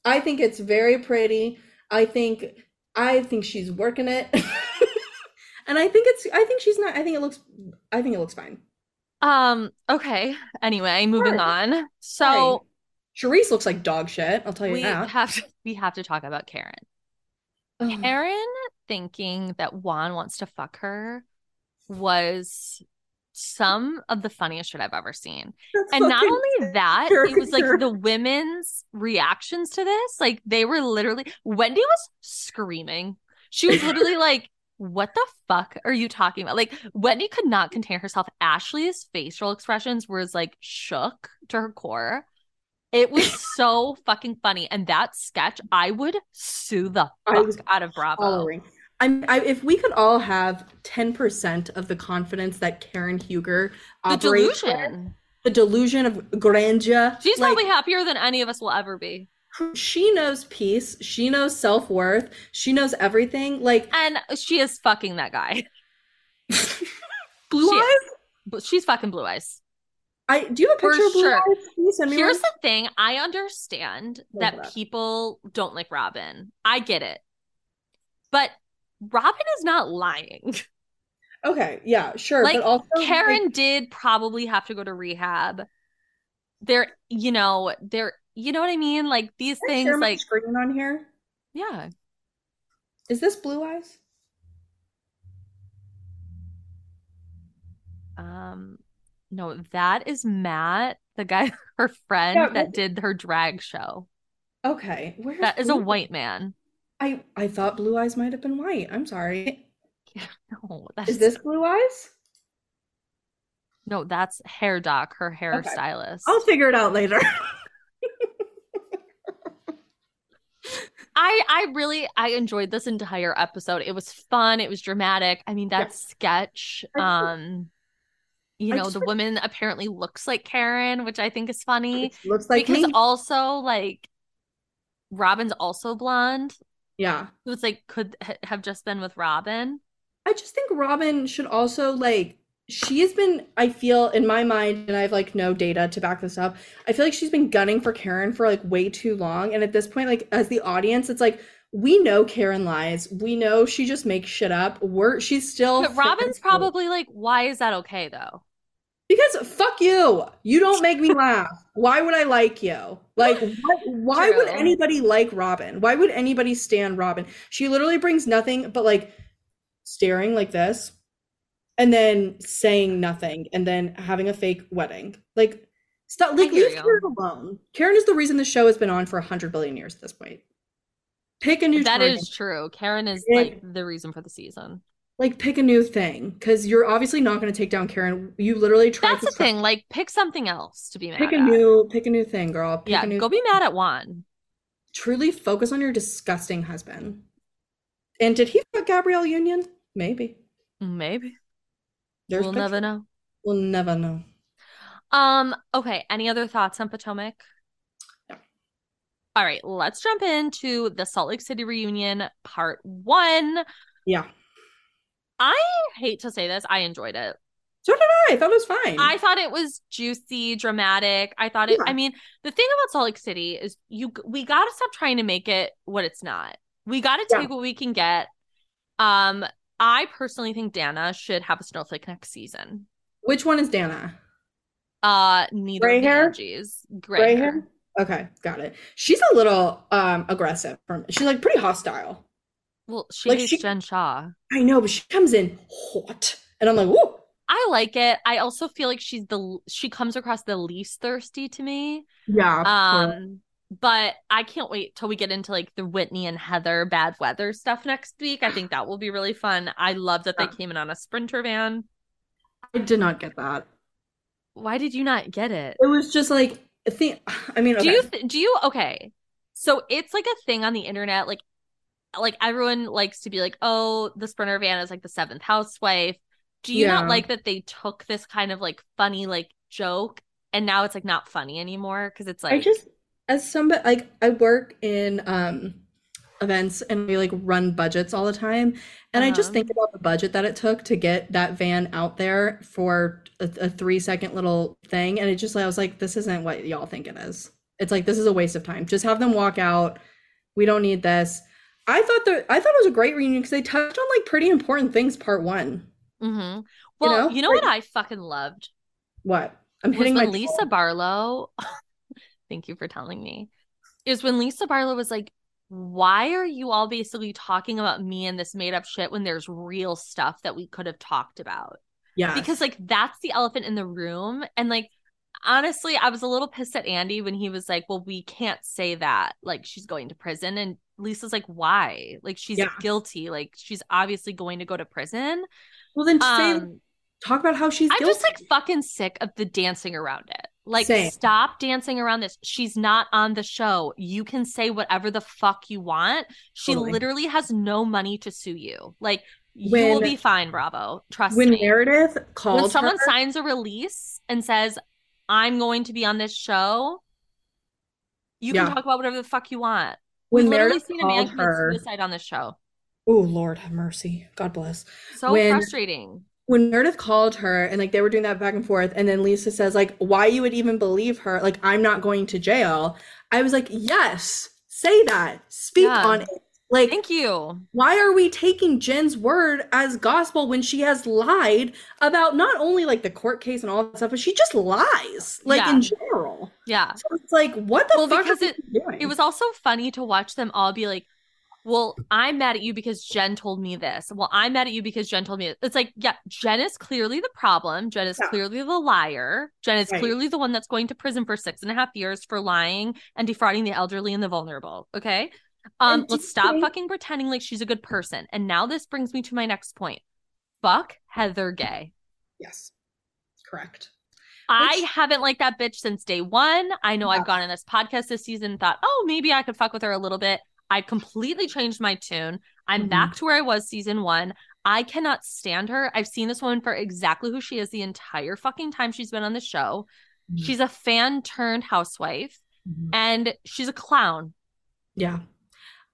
I think it's very pretty. I think I think she's working it. and I think it's I think she's not I think it looks I think it looks fine. Um, okay. Anyway, moving Sure. on. So Charisse looks like dog shit, I'll tell you we that. have to we have to talk about Karen. Ugh. Karen thinking that Juan wants to fuck her was some of the funniest shit I've ever seen. That's And not only that, it was like the women's reactions to this. Like they were literally, Wendy was screaming. She was literally like, What the fuck are you talking about? Like Wendy could not contain herself. Ashley's facial expressions was like shook to her core. It was so fucking funny. And that sketch, I would sue the fuck was out of Bravo. I'm, I, if we could all have 10% of the confidence that Karen Huger The operates with, delusion. the delusion of grandeur. She's like, probably happier than any of us will ever be. she knows peace. She knows self worth. She knows everything. Like And she is fucking that guy. blue She eyes. But she's fucking blue eyes. I do you have a picture of blue eyes? Can you send me Here's one? the thing I understand that up. people don't like Robin. I get it. But Robin is not lying. Okay, yeah, sure. Like, but also like, Karen did probably have to go to rehab. There, you know, there, you know what I mean? Like these can things, like, screen on here. yeah. Is this blue eyes? Um, no, that is Matt, the guy, her friend Yeah, that did her drag show. Okay, where's That is a white man. I I thought blue eyes might have been white. I'm sorry. No, that's Is this blue eyes? no, that's hair doc, her hairstylist. I'll figure it out later. I I really I enjoyed this entire episode. It was fun. It was dramatic. I mean, that sketch. Um, you know, the woman apparently looks like Karen, which I think is funny Looks like because me. also like Robin's also blonde. yeah. So it's like could ha- have just been with Robin. I just think Robin should also like she has been I feel in my mind and I have like no data to back this up. I feel like she's been gunning for Karen for like way too long and at this point like as the audience it's like we know Karen lies. We know she just makes shit up. We're she's still But Robin's probably like, why is that okay though? Because fuck you. You don't make me laugh. Why would I like you? Like what, why would anybody like Robin? Why would anybody stand Robin? She literally brings nothing but like staring like this and then saying nothing and then having a fake wedding. Like stop like leave. Karen alone. Karen is the reason the show has been on for 100 billion years at this point. Pick a new That target. is true. Karen is like the reason for the season. like pick a new thing cuz you're obviously not going to take down Karen. You literally tried That's to the stop- thing. Like, pick something else to be mad Pick a at. new pick a new thing, girl. Pick yeah, a new go be mad at Juan. truly focus on your disgusting husband. And did he fuck Gabrielle Union? Maybe. Maybe There's we'll pictures. never know. We'll never know. Um. Okay. Any other thoughts on Potomac? All right. Let's jump into the Salt Lake City reunion, part one. Yeah. I hate to say this, I enjoyed it. So did I. I thought it was fine. I thought it was juicy, dramatic. I thought it. Yeah. I mean, the thing about Salt Lake City is you. We got to stop trying to make it what it's not. We got to Yeah. take what we can get. Um, I personally think Dana should have a snowflake next season. Which one is Dana? Uh, neither Gray hair? Angies. Gray, hair. Okay, got it. She's a little um aggressive from she's like pretty hostile. Well, she Like, she- Jen Shah. I know, but she comes in hot. And I'm like, whoa. I like it. I also feel like she's the she comes across the least thirsty to me. Yeah. Um, but I can't wait till we get into like the Whitney and Heather bad weather stuff next week. I think that will be really fun. I love that they came in on a sprinter van. I did not get that. Why did you not get it? It was just like I think I mean Do you th- do you okay? So it's like a thing on the internet, like like everyone likes to be like, oh, the sprinter van is like the seventh housewife. Do you not like that they took this kind of like funny like joke and now it's like not funny anymore because it's like I just as somebody like I work in um events and we like run budgets all the time and I just Uh-huh. think about the budget that it took to get that van out there for a, a three second little thing and it just I was like this isn't what y'all think it is. It's like this is a waste of time. Just have them walk out. We don't need this. I thought that I thought it was a great reunion because they touched on like pretty important things part one. Mm-hmm. Well, you know, know? what I fucking loved What? I'm hitting when my Lisa Barlow. thank you for telling me. Is when Lisa Barlow was like, "Why are you all basically talking about me and this made up shit when there's real stuff that we could have talked about?" yeah Because like that's the elephant in the room, and like honestly, I was a little pissed at Andy when he was like, "Well, we can't say that. Like she's going to prison," and Lisa's like, "Why? Like she's Yeah. guilty. Like she's obviously going to go to prison." well then say Um, talk about how she's I'm guilty. just like fucking sick of the dancing around it. Like, Same. stop dancing around this. She's not on the show. You can say whatever the fuck you want. She Totally. literally has no money to sue you. Like, you will be fine, Bravo. Trust when me. When Meredith calls. when someone her, signs a release and says, I'm going to be on this show, you Yeah. can talk about whatever the fuck you want. when We've literally Meredith seen a man called commit suicide on this show. oh Lord have mercy, God bless. So When- frustrating. When Meredith called her and like they were doing that back and forth, and then Lisa says like, "Why you would even believe her? Like I'm not going to jail." I was like, "Yes, say that, speak Yeah. on it." Like, Thank you. why are we taking Jen's word as gospel when she has lied about not only like the court case and all that stuff, but she just lies like Yeah. in general. Yeah. So it's like, what the Well, fuck because it- doing? It was also funny to watch them all be like, well, I'm mad at you because Jen told me this. Well, I'm mad at you because Jen told me it. It's like, yeah, Jen is clearly the problem. Jen is Yeah. clearly the liar. Jen is Right. clearly the one that's going to prison for six and a half years for lying and defrauding the elderly and the vulnerable. Okay. Um, let's stop think- fucking pretending like she's a good person. And now this brings me to my next point. Fuck Heather Gay. yes, correct. I Which- haven't liked that bitch since day one. I know Yeah. I've gone in this podcast this season and thought, oh, maybe I could fuck with her a little bit. I completely changed my tune. I'm Mhm. back to where I was season one. I cannot stand her. I've seen this woman for exactly who she is the entire fucking time she's been on the show. Mhm. She's a fan turned housewife Mhm. and she's a clown. Yeah.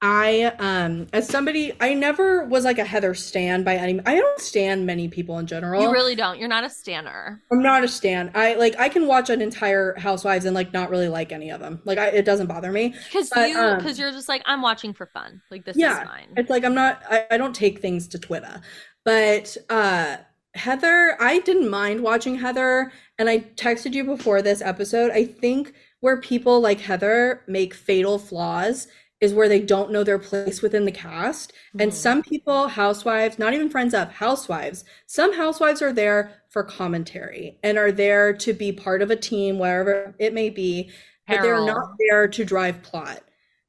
I um as somebody I never was like a Heather stan by any I don't stan many people in general. You really don't. You're not a stanner. I'm not a stan. I like I can watch an entire Housewives and like not really like any of them. Like I, it doesn't bother me. Because you um, because you're just like, I'm watching for fun. Like this Yeah, is fine. It's like I'm not I, I don't take things to Twitter. But uh Heather, I didn't mind watching Heather and I texted you before this episode. I think where people like Heather make fatal flaws is where they don't know their place within the cast. And Mhm. some people, housewives, not even friends of housewives, some housewives are there for commentary and are there to be part of a team, wherever it may be, but they're not there to drive plot.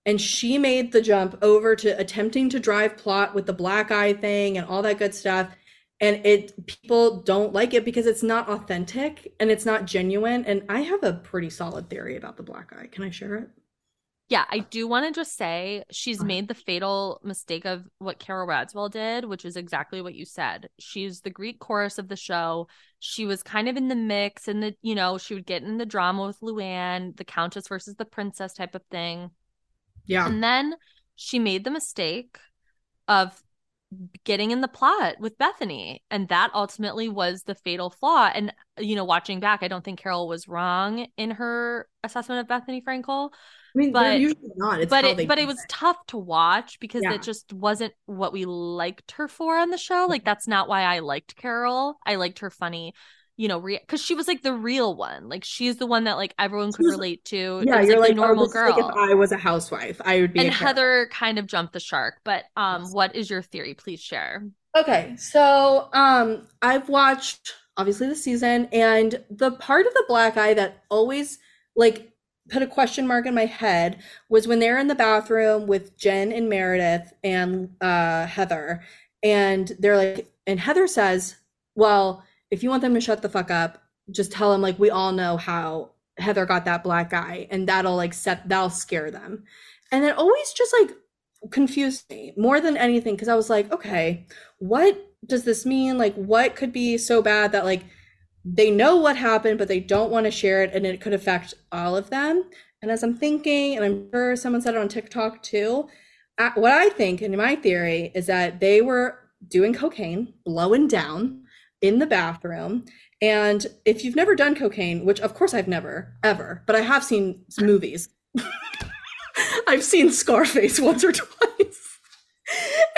And she made the jump over to attempting to drive plot with the black eye thing and all that good stuff. And it people don't like it because it's not authentic and it's not genuine. And I have a pretty solid theory about the black eye. Can I share it? Yeah, I do want to just say she's made the fatal mistake of what Carole Radziwill did, which is exactly what you said. She's the Greek chorus of the show. She was kind of in the mix and the, you know, she would get in the drama with Luann, the countess versus the princess type of thing. Yeah. And then she made the mistake of getting in the plot with Bethenny. And that ultimately was the fatal flaw. And, you know, watching back, I don't think Carole was wrong in her assessment of Bethenny Frankel. I mean, but- usually not. It's but it but it was tough to watch because Yeah. it just wasn't what we liked her for on the show. Like that's not why I liked Carole. I liked her funny, you know, because she was like the real one. Like she's the one that like everyone could relate to. Yeah, It was, you're like, like, normal oh, girl. like if I was a housewife, I would be. and a Heather kind of jumped the shark. But um, Yes. what is your theory? Please share. Okay, so um I've watched obviously the season and the part of the black eye that always like put a question mark in my head was when they're in the bathroom with Jen and Meredith and uh Heather and they're like and Heather says, "Well, if you want them to shut the fuck up, just tell them like we all know how Heather got that black eye and that'll like set that'll scare them." And it always just like confused me more than anything because I was like, okay, what does this mean? Like, what could be so bad that like they know what happened, but they don't want to share it and it could affect all of them? And as I'm thinking, and I'm sure someone said it on TikTok too, what I think and my theory is that they were doing cocaine, blowing down in the bathroom. And if you've never done cocaine, which of course I've never, ever, but I have seen some movies. I've seen Scarface once or twice.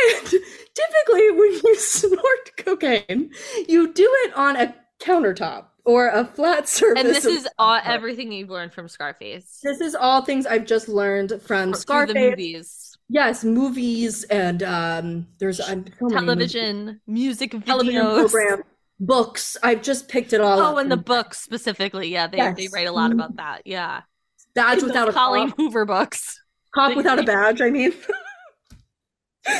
And typically, when you snort cocaine, you do it on a countertop or a flat surface. And this is all everything you've learned from Scarface. This is all things I've just learned from the Scarface. movies, Yes, movies and um, there's um, so television, music videos. television program, books. I've just picked it all up. Oh, and the books specifically. Yeah, they, they write a lot about that. Yeah. Badge Those without a Colleen cop. Hoover books. Cop without a badge. I mean,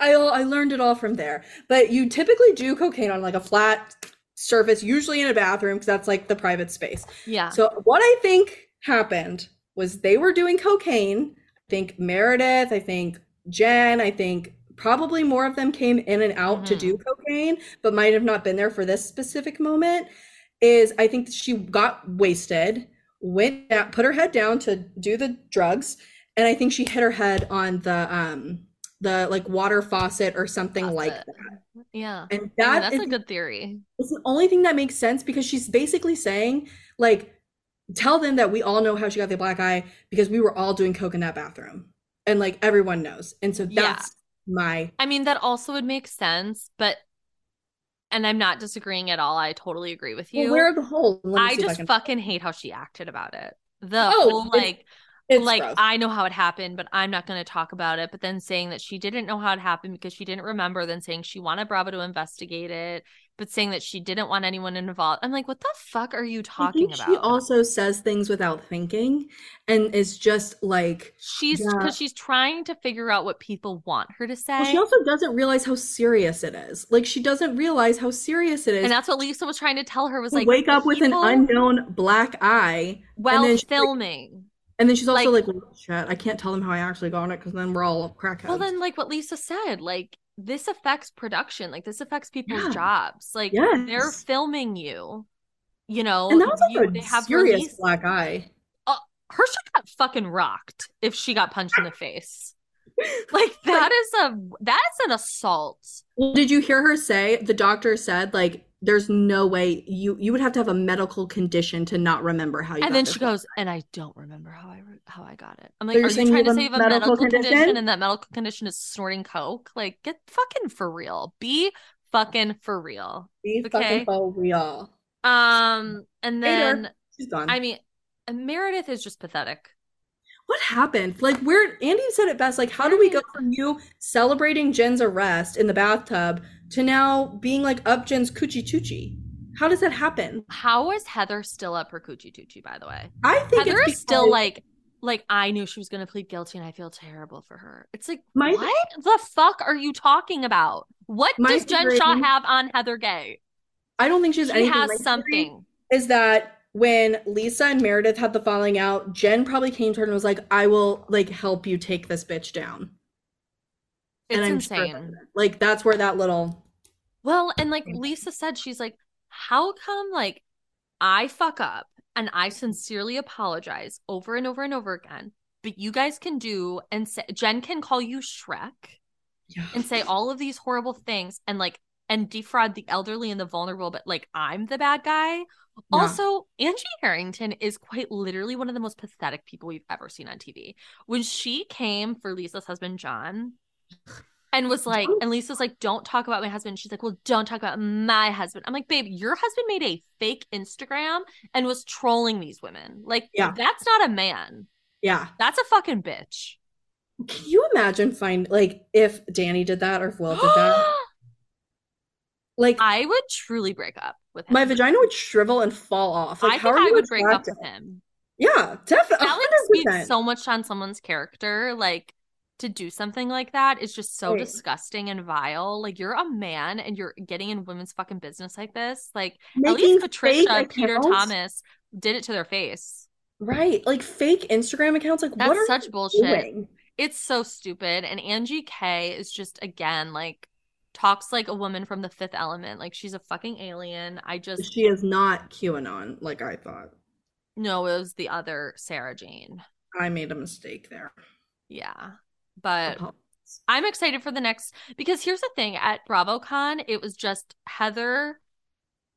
I I learned it all from there. But you typically do cocaine on like a flat surface, usually in a bathroom, because that's like the private space. Yeah. So what I think happened was they were doing cocaine. I think Meredith, I think Jen, I think probably more of them came in and out to Mhm. do cocaine, but might have not been there for this specific moment. Is I think she got wasted, went out, put her head down to do the drugs, and I think she hit her head on the um the like water faucet or something like that. yeah. And I mean, that that's is a good theory. it's the only thing that makes sense because she's basically saying, like, tell them that we all know how she got the black eye because we were all doing coke in that bathroom. And like everyone knows. And so Yeah. that's my I mean, that also would make sense, but and I'm not disagreeing at all. I totally agree with you. well, where are the holes? I just can- fucking hate how she acted about it. The Oh, whole like it's like gross. I know how it happened, but I'm not going to talk about it. But then saying that she didn't know how it happened because she didn't remember, then saying she wanted Bravo to investigate it, but saying that she didn't want anyone involved. I'm like, what the fuck are you talking about? she also says things without thinking and is just like she's Yeah. because she's trying to figure out what people want her to say. well, she also doesn't realize how serious it is. Like she doesn't realize how serious it is and that's what Lisa was trying to tell her was like wake up with an unknown black eye. while she's like- filming. And then she's also Like- like, I can't tell them how I actually got it because then we're all crackheads. Well, then, like what Lisa said, like this affects production. Like this affects people's Yeah. jobs. Like they're filming you. You know, and that was you, like they a have serious release. black eye. Uh, her shit got fucking rocked if she got punched in the face. Like that is a that's an assault. Did you hear her say? The doctor said like, "There's no way you you would have to have a medical condition to not remember how you." And then she goes, and I don't remember how I re- how I got it. I'm like, you saying you trying to save a say you have a medical medical condition? condition? and that medical condition is snorting coke? Like, get fucking for real. Be fucking for real. Be okay. fucking for real. Um, and Later. then She's gone. I mean, Meredith is just pathetic. what happened? Like, where Andy said it best. Like, how do we go from you celebrating Jen's arrest in the bathtub to now being like up Jen's coochie choochie? How does that happen? How is Heather still up her coochie choochie? By the way, I think Heather it's is still like, like I knew she was going to plead guilty, and I feel terrible for her. It's like, My- what the fuck are you talking about? What does Jen Shah have on Heather Gay? I don't think she has She has theory something. Is that when Lisa and Meredith had the falling out, Jen probably came to her and was like, "I will like help you take this bitch down." It's I'm sure insane. like that's where that little Well, and like. Lisa said, she's like, how come like I fuck up and I sincerely apologize over and over and over again, but you guys can do and say Jen can call you Shrek Yeah. and say all of these horrible things and like and defraud the elderly and the vulnerable, but like I'm the bad guy. Also, Angie Harrington is quite literally one of the most pathetic people we've ever seen on TV. When she came for Lisa's husband, John, and was like, and Lisa's like, don't talk about my husband. She's like, well, don't talk about my husband. I'm like, babe, your husband made a fake Instagram and was trolling these women. Like, Yeah. that's not a man. Yeah. That's a fucking bitch. Can you imagine find like if Danny did that or if Will did that? Like I would truly break up with him. my vagina would shrivel and fall off. Like I think I would break up with him. Yeah, definitely. That like speaks so much on someone's character. Like to do something like that is just so Right. disgusting and vile. Like you're a man and you're getting in women's fucking business like this. Like at least Patricia, Peter. Thomas did it to their face. Right. Like fake Instagram accounts. Like That's what are such bullshit. doing? It's so stupid. And Angie K is just again like talks like a woman from the fifth element. Like she's a fucking alien. I just She is not QAnon like I thought. no, it was the other Sarah Jane. I made a mistake there. Yeah. But. I'm excited for the next because here's the thing at BravoCon, it was just Heather,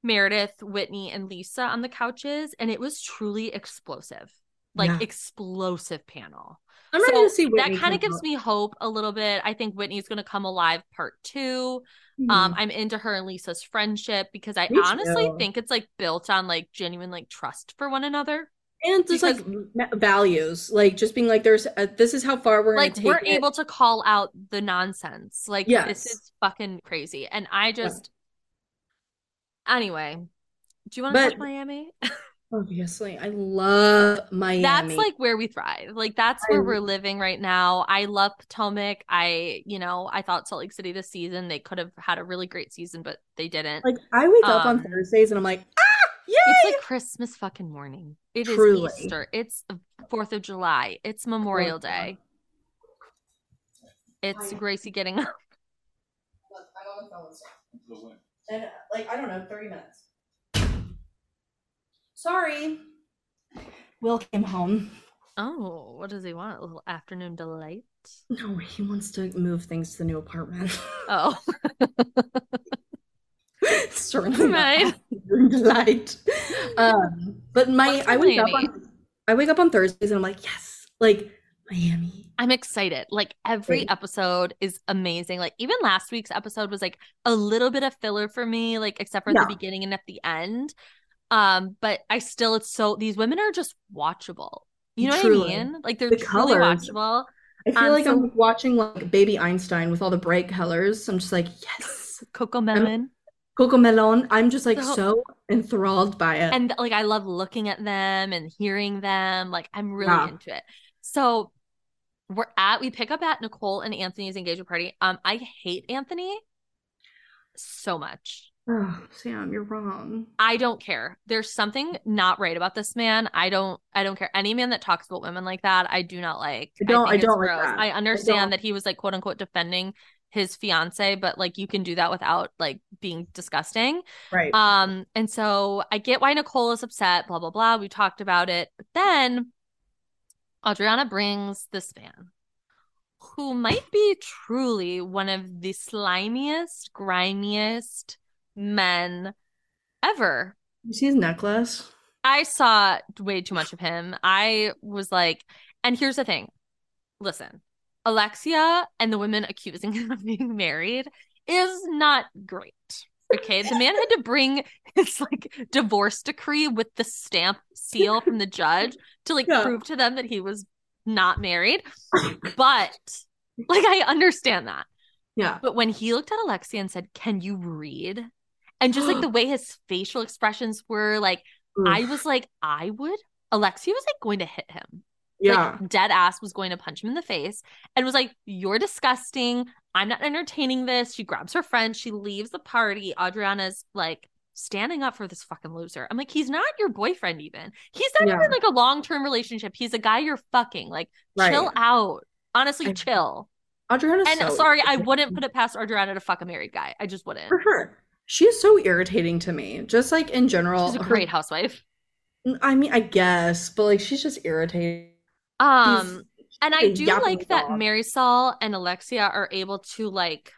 Meredith, Whitney, and Lisa on the couches, and it was truly explosive. Like Yeah. explosive panel. I'm ready to see Whitney that kind of gives out. me hope a little bit. I think Whitney's gonna come alive part two. Mhm. Um, I'm into her and Lisa's friendship because I Me honestly too. think it's like built on like genuine like trust for one another. And just like values, like just being like, there's a, this is how far we're like we're it. able to call out the nonsense. Like this is fucking crazy. And i just anyway do you want to But- touch miami? Obviously, I love Miami. that's like where we thrive. Like that's where I- we're living right now. I love potomac. I you know i thought salt lake city this season they could have had a really great season but they didn't. Like I wake up on Um, Thursdays and I'm like, ah, yay! it's like christmas fucking morning It is Truly. easter it's fourth of july it's memorial Fourth of July. day it's I- gracie getting up I'm on the phone. And uh, like I don't know, 30 minutes. Sorry. Will came home. oh what does he want a little afternoon delight No, he wants to move things to the new apartment. oh Certainly Right. delight. Um, but my I wake up on I wake up on Thursdays and I'm like, yes, like Miami. I'm excited. Like every Great. episode is amazing. Like even last week's episode was like a little bit of filler for me, like except for Yeah. the beginning and at the end. Um, but I still it's so these women are just watchable. You know Truly. what I mean? Like they're The truly colors. watchable. I feel Um, like so- I'm watching like Baby Einstein with all the bright colors. I'm just like, yes. CoComelon. CoComelon. I'm just like So- so enthralled by it. And like I love looking at them and hearing them. Like I'm really Yeah. into it. So we're at we pick up at Nicole and Anthony's engagement party. Um, I hate Anthony so much. oh, Sam, you're wrong. I don't care. There's something not right about this man. I don't I don't care. Any man that talks about women like that, I do not like. I don't- think I don't like. I I don't. understand that he was like quote unquote defending his fiance, but like you can do that without like being disgusting. Right. Um, and so I get why Nicole is upset, blah blah blah. We talked about it. But then Adriana brings this man who might be truly one of the slimiest, grimiest men ever. you see his necklace? I saw way too much of him. I was like, and here's the thing. Listen, Alexia and the women accusing him of being married is not great. Okay. The man had to bring his like divorce decree with the stamp seal from the judge to like Yeah. prove to them that he was not married. But like I understand that. Yeah. But when he looked at Alexia and said, Can you read? And just like the way his facial expressions were, like, I was like, I would. Alexia was like going to hit him. Yeah. Like, dead ass was going to punch him in the face and was like, You're disgusting. I'm not entertaining this. She grabs her friend. She leaves the party. Adriana's like, standing up for this fucking loser. I'm like, he's not your boyfriend, even. He's not Yeah. even like a long term relationship. He's a guy you're fucking. Like, chill out. Honestly, I- chill. Adriana's And so sorry, I wouldn't put it past Adriana to fuck a married guy. I just wouldn't. for her. She is so irritating to me. Just like in general. She's a her- great housewife. I mean, I guess, but like she's just irritating. Um, And I do like that dog. Marisol and Alexia are able to like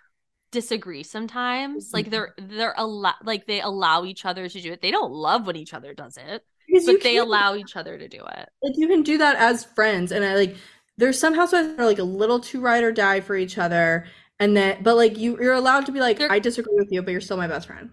disagree sometimes. Mm-hmm. Like they're they're a lot like they allow each other to do it. They don't love when each other does it, but they allow each other to do it. like you can do that as friends and i like there's some housewives that are like a little too ride or die for each other and then but like you you're allowed to be like They're- i disagree with you but you're still my best friend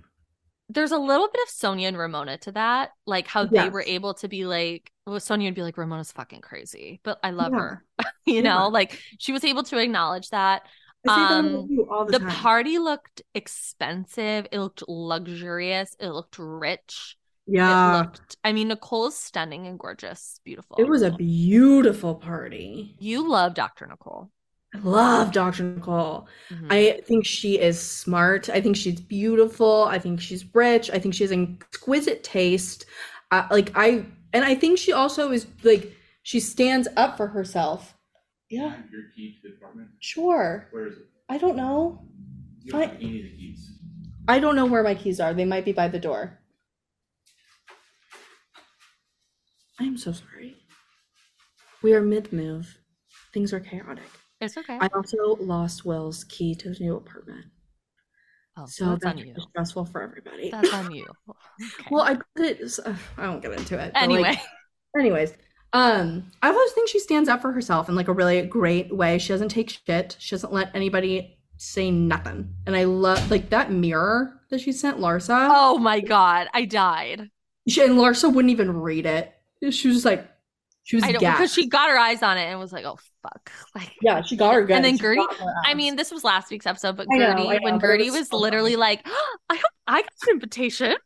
There's a little bit of Sonja and Ramona to that, like how they were able to be like, well, Sonja would be like, Ramona's fucking crazy, but I love Yeah. her. you Yeah. know, like she was able to acknowledge that. I say that Um, the, the party looked expensive. It looked luxurious. It looked rich. yeah It looked. I mean, Nicole is stunning and gorgeous, beautiful. it was a beautiful party You love Dr. Nicole. I love dr nicole Mhm. i think she is smart i think she's beautiful i think she's rich i think she has exquisite taste uh, like i and i think she also is like she stands up for herself yeah Your key to the apartment? sure Where is it? i don't know You don't Fine. have any of the keys. I don't know where my keys are. They might be by the door. I'm so sorry. We are mid move. Things are chaotic. It's okay. I also lost Will's key to his new apartment. oh, So that's that's on you. stressful for everybody. That's on you. Okay. well, I put it, uh, I won't get into it. but, like, anyway, anyways, um, I always think she stands up for herself in like a really great way. She doesn't take shit. She doesn't let anybody say nothing. And I love like that mirror that she sent Larsa. oh my god, I died. She, and Larsa wouldn't even read it. She was just like, she was I don't because she got her eyes on it and was like, "Oh fuck!" Like, yeah, she got her gun. And then Guerdy- I mean, this was last week's episode, but I know, Guerdy, I know, when but Guerdy was was so literally funny. like, oh, I hope I got an invitation,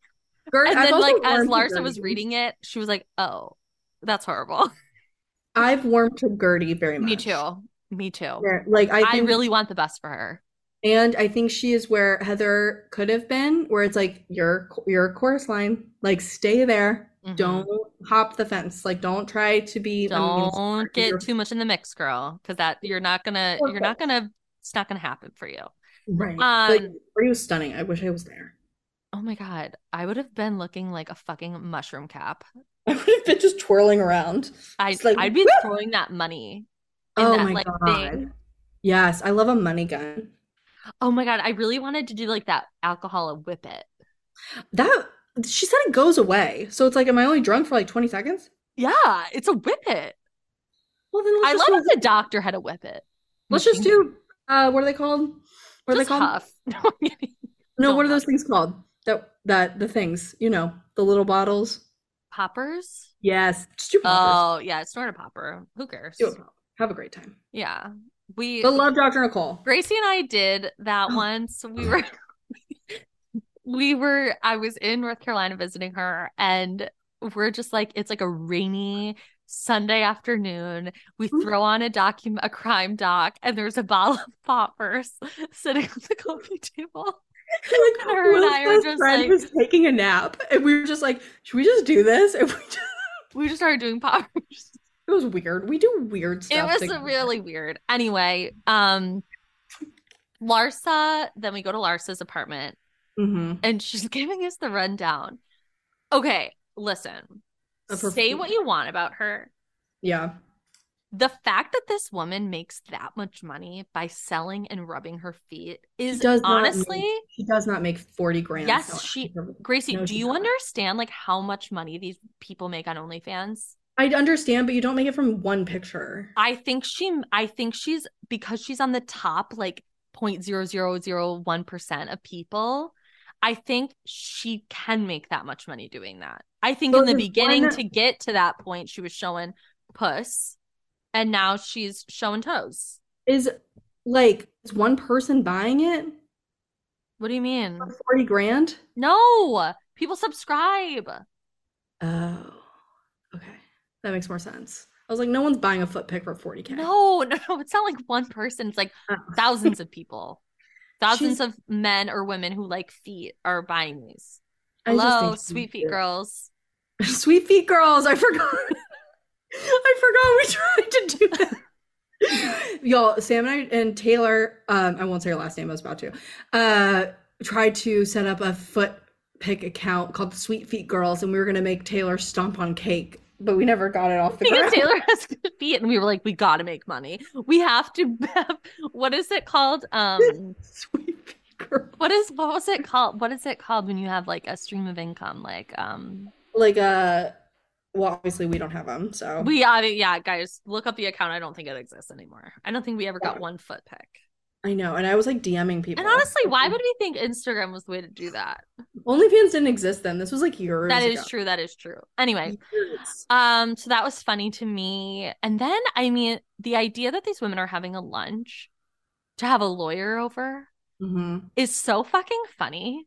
Guerdy- and then like as Larsa was reading it, she was like, "Oh, that's horrible." I've warmed to Guerdy very much. Me too. Me too. Yeah, Like I, I, really want the best for her. and I think she is where Heather could have been, where it's like your your chorus line, like stay there, Mhm. don't hop the fence, like don't try to be. a mean sport, Don't get too much in the mix, girl, because that you're not gonna. You're not gonna. It's not gonna happen for you. right. Um, Guerdy was stunning. I wish I was there. Oh my god, I would have been looking like a fucking mushroom cap. I would have been just twirling around. I like, I'd be woo! throwing that money. in Oh that, my like, god. thing. Yes, I love a money gun. Oh my god, I really wanted to do like that alcohol whip it. That she said it goes away. So it's like, am I only drunk for like 20 seconds? Yeah, it's a whip it. Well then let's I love do, if the doctor had a whip it. let's just do uh what are they called? What are Just they called? huff. No. No, what are those things called? That that the things, you know, the little bottles. Poppers? Yes, poppers. Oh yeah, snort a popper. Who cares? Do a pop. Have a great time. Yeah. We But love Dr. Nicole. Gracie and I did that once. We were we were I was in North Carolina visiting her and we're just like it's like a rainy Sunday afternoon. We Mhm. throw on a document a crime doc and there's a bottle of poppers sitting on the coffee table. like her and I best just friend like- was taking a nap, and we were just like, should we just do this? And we just, We just started doing poppers. it was weird. We do weird stuff. It was together. really weird. Anyway, um Larsa, then we go to Larsa's apartment Mhm. and she's giving us the rundown. Okay, listen. Say what you want about her. Yeah. The fact that this woman makes that much money by selling and rubbing her feet is does honestly, make- She does not make 40 grand. Yes, she- Gracie, No, do you doesn't. understand like how much money these people make on OnlyFans? I understand, but you don't make it from one picture. I think she I think she's because she's on the top like 0.0001% of people. I think she can make that much money doing that. I think So in the beginning to get to that point she was showing puss and now she's showing toes. Is like is one person buying it What do you mean? for 40 grand? No, people subscribe. Oh, okay. That makes more sense. I was like, no one's buying a foot pick for 40k. No, no, no, it's not like one person. It's like Oh. thousands of people. Thousands She's- of men or women who like feet are buying these. Hello, sweet feet girls. Sweet feet girls. I forgot. I forgot we tried to do that. Y'all, Sam and I and Taylor, um, I won't say her last name, I was about to, uh, tried to set up a foot pick account called Sweet Feet Girls, and we were gonna make Taylor stomp on cake but we never got it off the because ground. Taylor has good feet, and we were like, we got to make money. We have to. Have, what is it called? Um, Sweet girl. what is what was it called? What is it called when you have like a stream of income? Like, um, Like uh well obviously we don't have them, so we uh, yeah, guys, look up the account. I don't think it exists anymore. I don't think we ever got Yeah. one foot pick. I know. And I was like DMing people. And honestly, why would we think Instagram was the way to do that? OnlyFans didn't exist then? This was like years That is ago. true. That is true. Anyway, Years. um, so that was funny to me. And then, I mean, the idea that these women are having a lunch to have a lawyer over Mhm. is so fucking funny.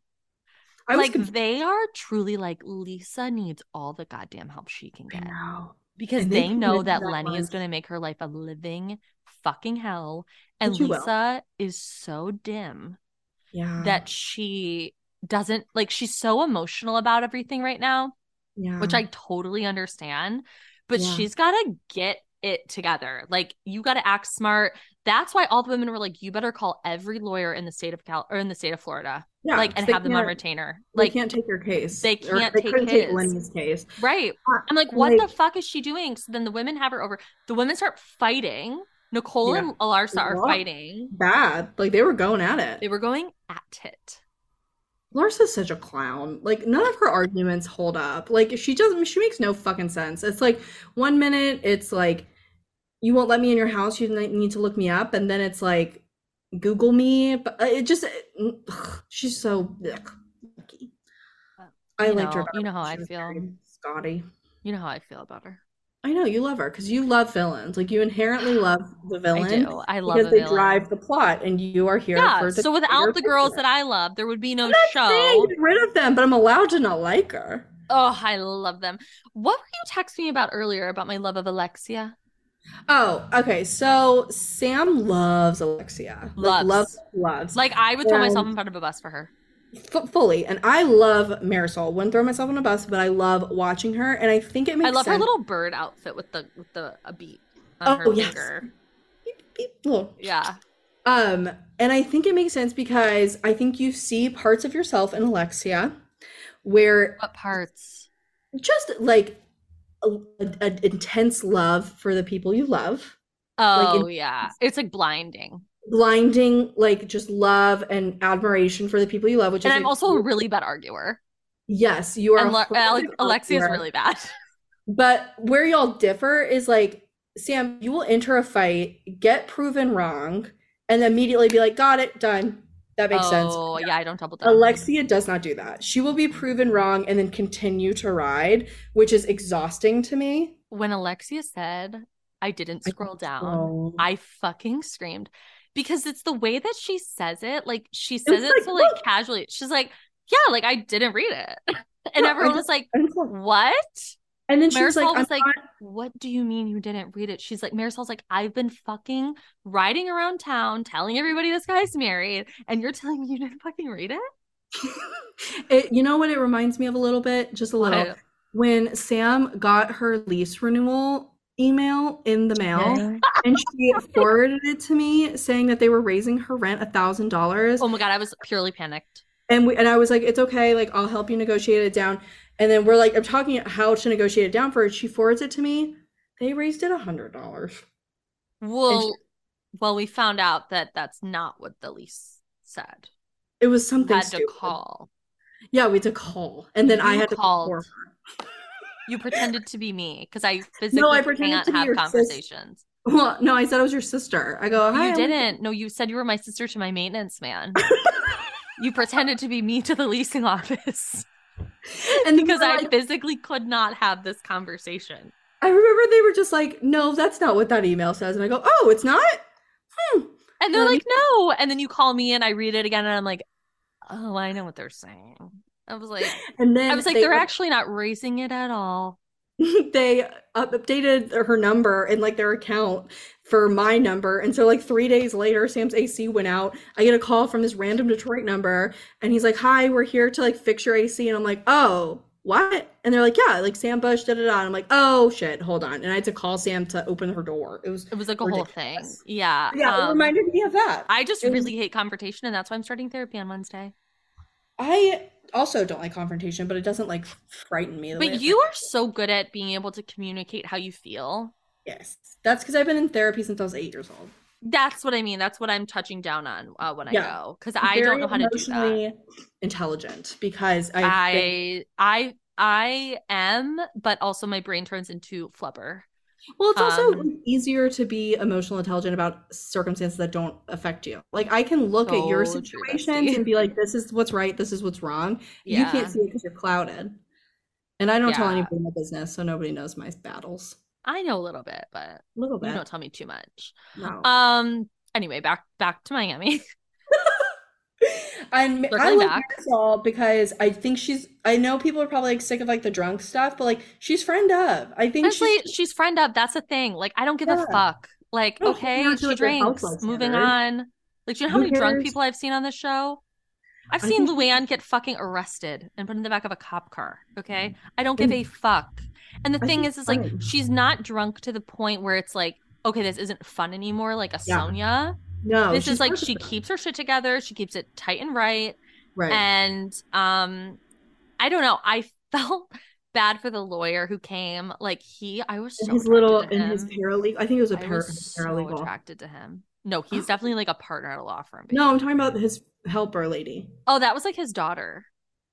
I like they are truly like Lisa needs all the goddamn help she can get because And they they know that that Lenny is going to make her life a living fucking hell and you will. Lisa is so dim Yeah. that she doesn't like she's so emotional about everything right now yeah. which I totally understand. But Yeah. she's got to get it together. Like you got to act smart. That's why all the women were like, "You better call every lawyer in the state of Cal or in the state of Florida, yeah, like, and have them on retainer." They Like, can't take your case. they can't they take couldn't take his. Lenny's case. right? Uh, I'm like, what the fuck is she doing? So then the women have her over. The women start fighting. Nicole Yeah. and Alarsa are fighting. Bad. Like they were going at it. They were going at it. Larsa's such a clown. Like none of her arguments hold up. Like she doesn't she makes no fucking sense. It's like one minute it's like you won't let me in your house, you need to look me up, and then it's like Google me. But uh, it just ugh, she's so ugh, yucky. I liked her. know- better you know how I feel. Scotty. You know how I feel about her. I know you love her because you love villains. Like you inherently love the villain I do. I love because a they villain. drive the plot, and you are here Yeah. for the So without the girls that I love, there would be no I'm not saying show. get rid of them, but I'm allowed to not like her. Oh, I love them. What were you texting me about earlier about my love of Alexia? Oh, okay. So Sam loves Alexia. Like, Loves. loves, loves. Like I would throw myself in front of a bus for her. F- fully. And I love Marisol. Wouldn't throw myself on a bus, but I love watching her. And I think it makes I love her little bird outfit with the with the a beat on Oh, her yes. finger. Beep, beep. Yeah. Um, and I think it makes sense because I think you see parts of yourself in Alexia where What parts? just like a, a- intense love for the people you love, Oh in- yeah. It's like blinding. Blinding like just love and admiration for the people you love, which And is I'm also a really bad arguer. yes, you are. And a Le- Ale- Alexia's arguer. really bad. But where y'all differ is like, Sam, you will enter a fight, get proven wrong, and immediately be like, got it, done. That makes sense. Oh yeah, I don't double down. Alexia does not do that. She will be proven wrong and then continue to ride, which is exhausting to me. When Alexia said I didn't scroll down. I fucking screamed because it's the way that she says it. Like she says was it like, so like "Look." casually. She's like, "Yeah, like I didn't read it," and No, everyone was like, And, it's like- "What?" and then she was like, was like, not- "What do you mean you didn't read it?" She's like, Marisol's like, "I've been fucking riding around town telling everybody this guy's married, and you're telling me you didn't fucking read it." it, you know what it reminds me of a little bit? Just a little. What? When Sam got her lease renewal email in the mail and she forwarded it to me saying that they were raising her rent a thousand dollars. Oh my god, I was purely panicked. And we and I was like, it's okay, like I'll help you negotiate it down. And then we're like, I'm talking how to negotiate it down for her. She forwards it to me. They raised it a hundred dollars. Well, well, we found out that that's not what the lease said. It was You something had to call. Yeah, we had to call, and then I You had to call her. You pretended to be me because I physically No, I pretended can't to be have your sis- conversations. Well, no, I said I was your sister. I go. You didn't. No, you said you were my sister to my maintenance man. you pretended to be me to the leasing office And because I like- physically could not have this conversation. I remember they were just like, no, that's not what that email says. And I go, oh, it's not? Hmm. And they're Um, like, no. And then you call me and I read it again and I'm like, oh, I know what they're saying. I was like, And then I was like, they they're up- actually not raising it at all. they updated her number and like their account for my number. And so like three days later, Sam's AC went out. I get a call from this random Detroit number and he's like, hi, we're here to like fix your AC. And I'm like, oh, what? And they're like, yeah, like Sam Bush, da da da. And I'm like, oh shit, hold on. And I had to call Sam to open her door. It was, It was like a whole thing. Ridiculous. Yeah. yeah, it um, reminded me of that. I just It was- really hate confrontation, and that's why I'm starting therapy on Wednesday. I also don't like confrontation, but it doesn't like frighten me. the But you are so good at being able to communicate how you feel. yes, that's because I've been in therapy since I was eight years old. That's what I mean. That's what I'm touching down on uh, when I go because I don't know how to do that. intelligent because I, I I I am, but also my brain turns into flubber. Well, it's also um, easier to be emotional intelligent about circumstances that don't affect you. Like I can look at your So true, situations and be like, "This is what's right. This is what's wrong." You can't see it because you're clouded. And I don't tell anybody my business, so nobody knows my battles. I know a little bit, but A little you bit. don't tell me too much. No. Um. Anyway, back back to Miami. And I Circling like back. Marisol because I think she's. I know people are probably like sick of like the drunk stuff, but like she's friend of. I think Honestly, she's. she's friend up. That's the thing. Like, I don't give Yeah. a fuck. Like, I don't okay, she drinks. Moving on. Like, do you know how Who many drunk people I've seen on this show? I've I seen think- Luann get fucking arrested and put in the back of a cop car. Okay, mm. I don't give a mm. fuck. And the I thing is, is like she's not drunk to the point where it's like, okay, this isn't fun anymore. Like a Yeah. Sonja. No, this is like she keeps her shit together. She keeps it tight and right. right. And um, I don't know. I felt bad for the lawyer who came. Like he, I was so his little in his paralegal. I think it was a par- was so paralegal. attracted to him. No, he's definitely like a partner at a law firm. babe. No, I'm talking about his helper lady. Oh, that was like his daughter,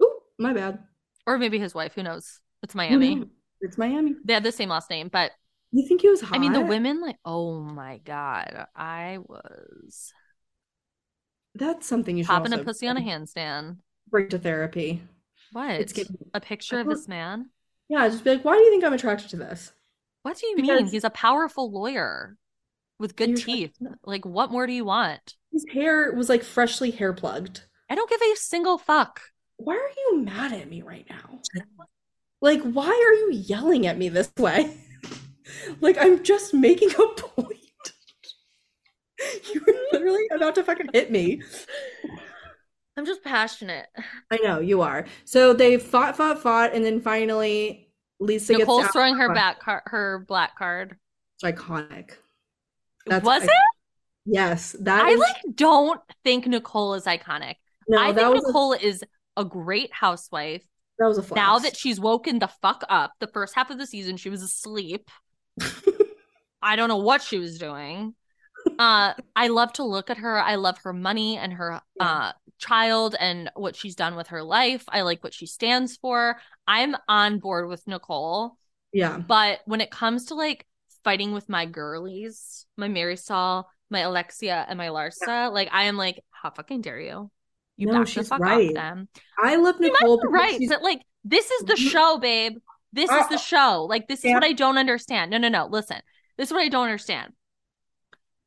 Ooh, my bad. or maybe his wife. Who knows? It's Miami. It's Miami. They had the same last name, but You think he was hot? I mean, the women like, oh my god, I was That's something you should popping a pussy on a handstand. bring to therapy. What? It's getting. a picture of this man? Yeah, just be like, why do you think I'm attracted to this? What do you mean? He's a powerful lawyer with good You're- teeth. Like, what more do you want? His hair was like freshly hair plugged. I don't give a single fuck. Why are you mad at me right now? Like, why are you yelling at me this way? Like, I'm just making a point. you were literally about to fucking hit me. I'm just passionate. I know you are. So they fought, fought, fought, and then finally Lisa gets Nicole's throwing her back car- her black card. It's iconic. That's Was iconic. it? Yes, that I is- like don't think Nicole is iconic. no, I think was a- Nicole is a great housewife. that was a flex. Now that she's woken the fuck up, the first half of the season she was asleep. I don't know what she was doing. Uh, I love to look at her. I love her money and her uh child and what she's done with her life. I like what she stands for. I'm on board with Nicole. yeah, But when it comes to like fighting with my girlies, my Marisol, my Alexia, and my Larsa, like I am like, how fucking dare you? You No, back the fuck right. off them. I love Nicole right. she's That like this is the show, babe. This is the show. Like this is what I don't understand. No, no, no. Listen. This is what I don't understand.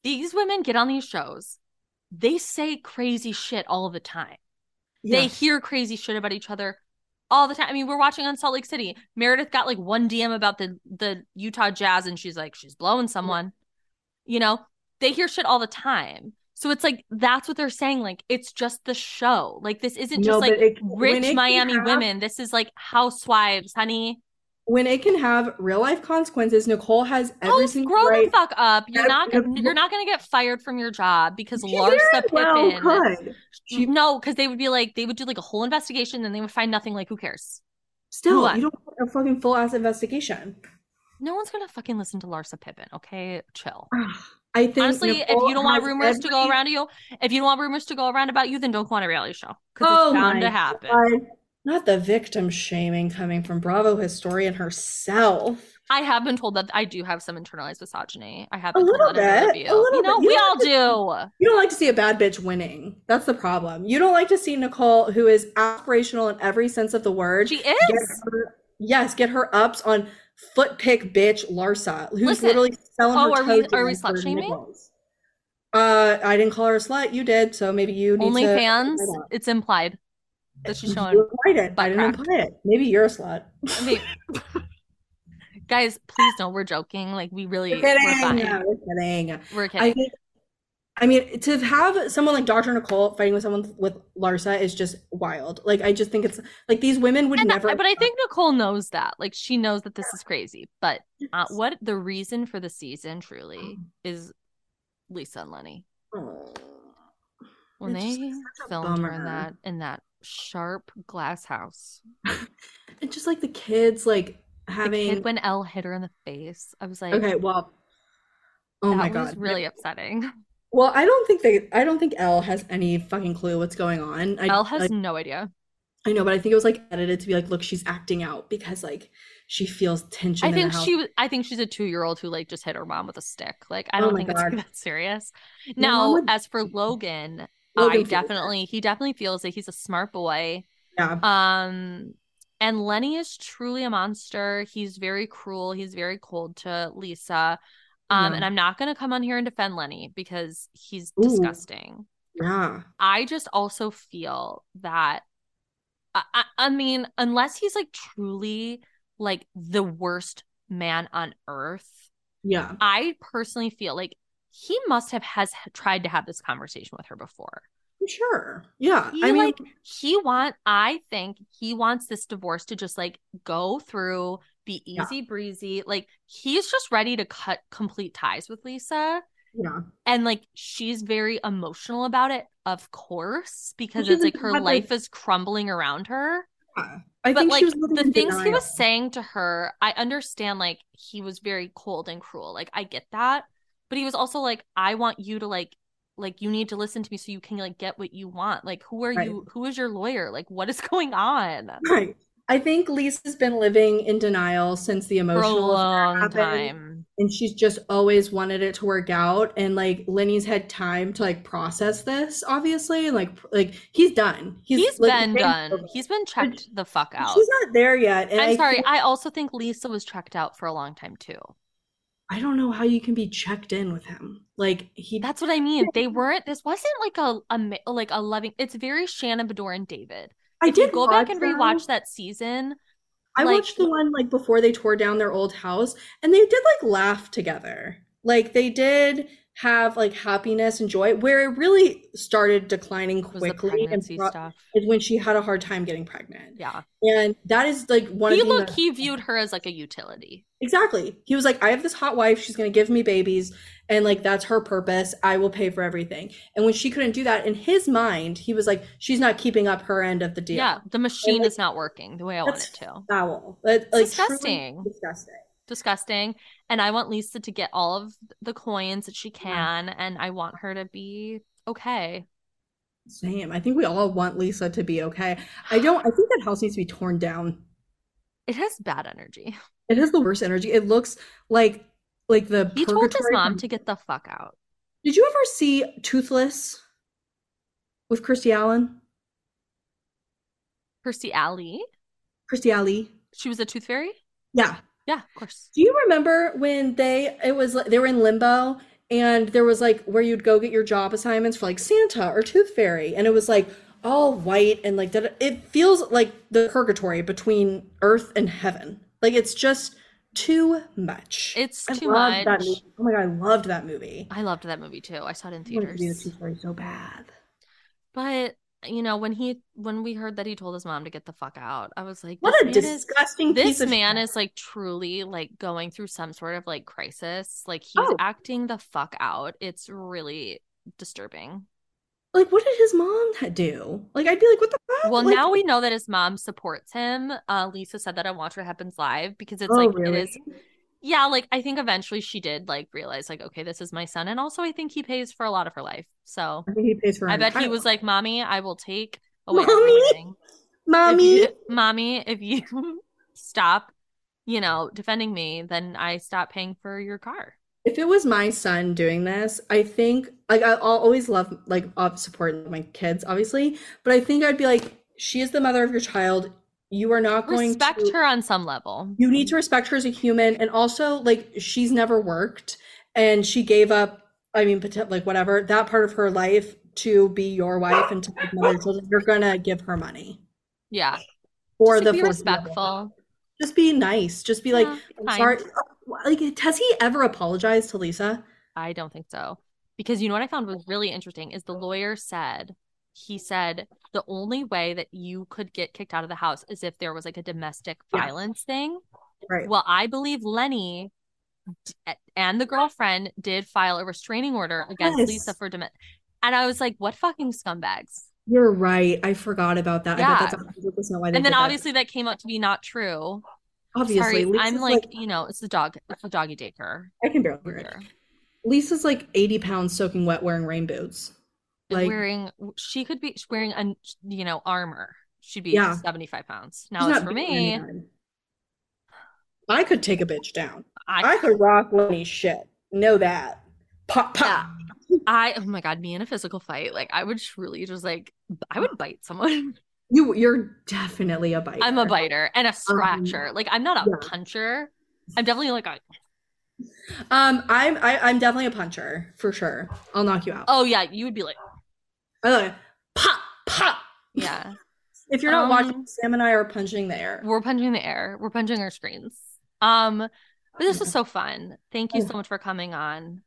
These women get on these shows. They say crazy shit all the time. They hear crazy shit about each other all the time. I mean, we're watching on Salt Lake City. Meredith got like one DM about the the Utah Jazz, and she's like, she's blowing someone. You know, they hear shit all the time. So it's like that's what they're saying. Like it's just the show. Like this isn't just like it- rich Miami have- women. This is like housewives, honey. When it can have real life consequences, Nicole has every Oh, grow right. the fuck up. You're not gonna you're not gonna get fired from your job because She Larsa well Pippen. could. She no, because they would be like they would do like a whole investigation, and they would find nothing. Like who cares? still, What? you don't want a fucking full ass investigation. No one's gonna fucking listen to Larsa Pippen. Okay, chill. I think Honestly, if you don't want rumors to go every- around you, if you don't want rumors to go around about you, then don't go on a reality show because Oh it's bound my to happen. God. Not the victim shaming coming from Bravo historian herself. I have been told that I do have some internalized misogyny. I have A been told little that in bit, a little You know, bit. You we all to- do. You don't like to see a bad bitch winning. That's the problem. You don't like to see Nicole, who is aspirational in every sense of the word. She get is. her- yes, get her ups on foot pick bitch Larsa, who's Listen. literally selling Oh, her are we- toes are we slut shaming? Uh, I didn't call her a slut. You did, so maybe you need to. OnlyFans, it's implied that she's showing. I didn't imply it. Maybe you're a slut. I mean, guys, please know we're joking. Like we really, We're we're kidding. fine. We're kidding. We're I kidding. think, I mean, to have someone like Dr. Nicole fighting with someone with Larsa is just wild. Like, I just think it's like these women would And I- never. but I think Nicole knows that. Like she knows that this is crazy. But uh, what the reason for the season truly is Lisa and Lenny. Oh, When they filmed her in that in that sharp glass house. and just like the kids like having kid when Elle hit her in the face. I was like, okay, well, oh my that was god, really upsetting. Well, I don't think they. I don't think Elle has any fucking clue what's going on. I, Elle has like, no idea. I know, but I think it was like edited to be like, look, she's acting out because like she feels tension. I in think the house. she was I think she's a two year old who like just hit her mom with a stick. Like I Oh don't my think it's that serious. Now, would- as for Logan, Logan I definitely he definitely feels that he's a smart boy. Yeah, Um and Lenny is truly a monster. He's very cruel. He's very cold to Lisa. Um, Yeah. and I'm not gonna come on here and defend Lenny because he's Ooh. disgusting. yeah, I just also feel that I, I mean, unless he's like truly like the worst man on earth, yeah. I personally feel like he must have has tried to have this conversation with her before. Sure. Yeah. He I mean, like he want I think he wants this divorce to just like go through, be Yeah. easy breezy. Like he's just ready to cut complete ties with Lisa. yeah. And like she's very emotional about it, of course, because it's like her like- life is crumbling around her. yeah. I but think like the in things he was saying to her, I understand like he was very cold and cruel. Like I get that. But he was also like, I want you to like like you need to listen to me so you can like get what you want. Like who are Right. you who is your lawyer? Like what is going on? Right. I think Lisa's been living in denial since the emotional long happened, time. and she's just always wanted it to work out. And like Lenny's had time to like process this, obviously, and like like he's done. He's like, been done. over. He's been checked the fuck out. She's not there yet. I'm I sorry. think- I also think Lisa was checked out for a long time too. I don't know how you can be checked in with him. Like he That's what I mean. They weren't. This wasn't like a, a like a loving. It's very Shannon Beador and David. I If did go back and them. rewatch that season. I like- watched the one like before they tore down their old house and they did like laugh together. Like they did have like happiness and joy where it really started declining quickly and pro- stuff. is when she had a hard time getting pregnant. Yeah, And that is like one he of the looked. He viewed her as like a utility. Exactly. He was like, I have this hot wife. She's going to give me babies. And like, that's her purpose. I will pay for everything. And when she couldn't do that, in his mind, he was like, she's not keeping up her end of the deal. Yeah, the machine like, is not working the way I want it to. foul. That, like, disgusting. Disgusting. Disgusting. And I want Lisa to get all of the coins that she can, and I want her to be okay. Same. I think we all want Lisa to be okay. I don't, I think that house needs to be torn down. It has bad energy. It has the worst energy. It looks like, like the He told his mom from- to get the fuck out. Did you ever see Toothless with Kirstie Allen? Kirstie Alley. Kirstie Alley? She was a tooth fairy. Yeah. Yeah, of course. Do you remember when they it was like they were in limbo and there was like where you'd go get your job assignments for like Santa or Tooth Fairy and it was like all white and like that it feels like the purgatory between earth and heaven. Like it's just too much. It's I too loved that much. movie. Oh my god, I loved that movie. I loved that movie too. I saw it in I wanted to be the. Tooth Fairy so bad. But you know, when he when we heard that he told his mom to get the fuck out, I was like, What a man is disgusting this man shit. is like truly like going through some sort of like crisis. Like he's Oh. acting the fuck out. It's really disturbing. like what did his mom do? Like I'd be like, what the fuck? Well, Like, now we know that his mom supports him. Uh, Lisa said that on Watch What Happens Live because it's Oh, like really? it is. Yeah, like I think eventually she did like realize like okay, this is my son, and also I think he pays for a lot of her life. So I think he pays for I bet he was life. like, "Mommy, I will take away Mommy? everything. If Mommy. you- mommy, if you stop, you know, defending me, then I stop paying for your car." If it was my son doing this, I think like I'll always love like support my kids, obviously, but I think I'd be like, she is the mother of your child. You are not going Respect to respect her on some level. you need to respect her as a human, and also like she's never worked and she gave up. I mean, like whatever that part of her life to be your wife and to like mother children. You're gonna give her money Yeah, for the be respectful. Just be nice. Just be like, Yeah, I'm sorry. Like, has he ever apologized to Lisa? I don't think so. Because you know what I found was really interesting is the lawyer said he said the only way that you could get kicked out of the house is if there was like a domestic Yeah. violence thing. Right. Well, I believe Lenny and the girlfriend did file a restraining order against Yes. Lisa for domestic. And I was like, what fucking scumbags? You're right. I forgot about that. Yeah. bet that's why And then did that. obviously that came out to be not true. obviously, Sorry, I'm like, you know, it's the dog, it's the doggy daycare. I can barely hear it. Lisa's like 80 pounds soaking wet wearing rain boots. Like, wearing, she could be wearing, a, you know, armor. She'd be Yeah. 75 pounds. she's Now, as not for me, anyone. I could take a bitch down. I, I could rock Lenny shit. Know that. Pop, pop. I, oh my God, me in a physical fight, like I would truly just like, I would bite someone. You, you're definitely a biter. I'm a biter and a scratcher. Like I'm not a yeah. puncher. I'm definitely like a, Um, I'm I, I'm definitely a puncher for sure. I'll knock you out. oh yeah, you would be like, I like pop, pop. yeah. If you're not Um, watching, Sam and I are punching the air. We're punching the air. We're punching our screens. Um, but this was so fun. Thank you so much for coming on.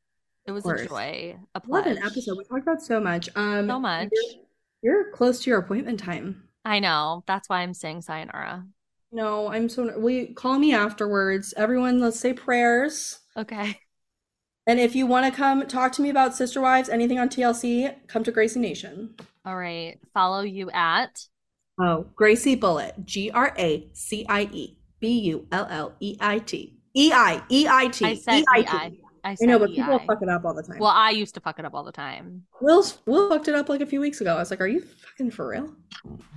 It was a joy, a pleasure. What an episode. We talked about so much. Um, So much. You're, you're close to your appointment time. I know. That's why I'm saying sayonara. No, I'm so. We call me afterwards. Everyone, let's say prayers. Okay. And if you want to come talk to me about Sister Wives, anything on TLC, come to Gracie Nation. All right. Follow you at Oh, Gracie Bulleit. G R A C I E B U L L E I T. E I E I T. I said E-I-T. I I know, but people EI. fuck it up all the time. Well, I used to fuck it up all the time. Will Will fucked it up like a few weeks ago. I was like, "Are you fucking for real?"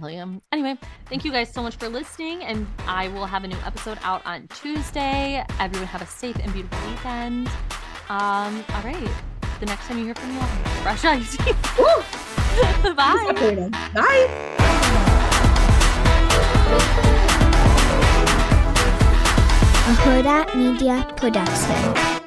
William. Anyway, thank you guys so much for listening, and I will have a new episode out on Tuesday. Everyone have a safe and beautiful weekend. Um, all right. The next time you hear from me, I'll brush ice. Woo! Bye. Bye. a Huda Media Production.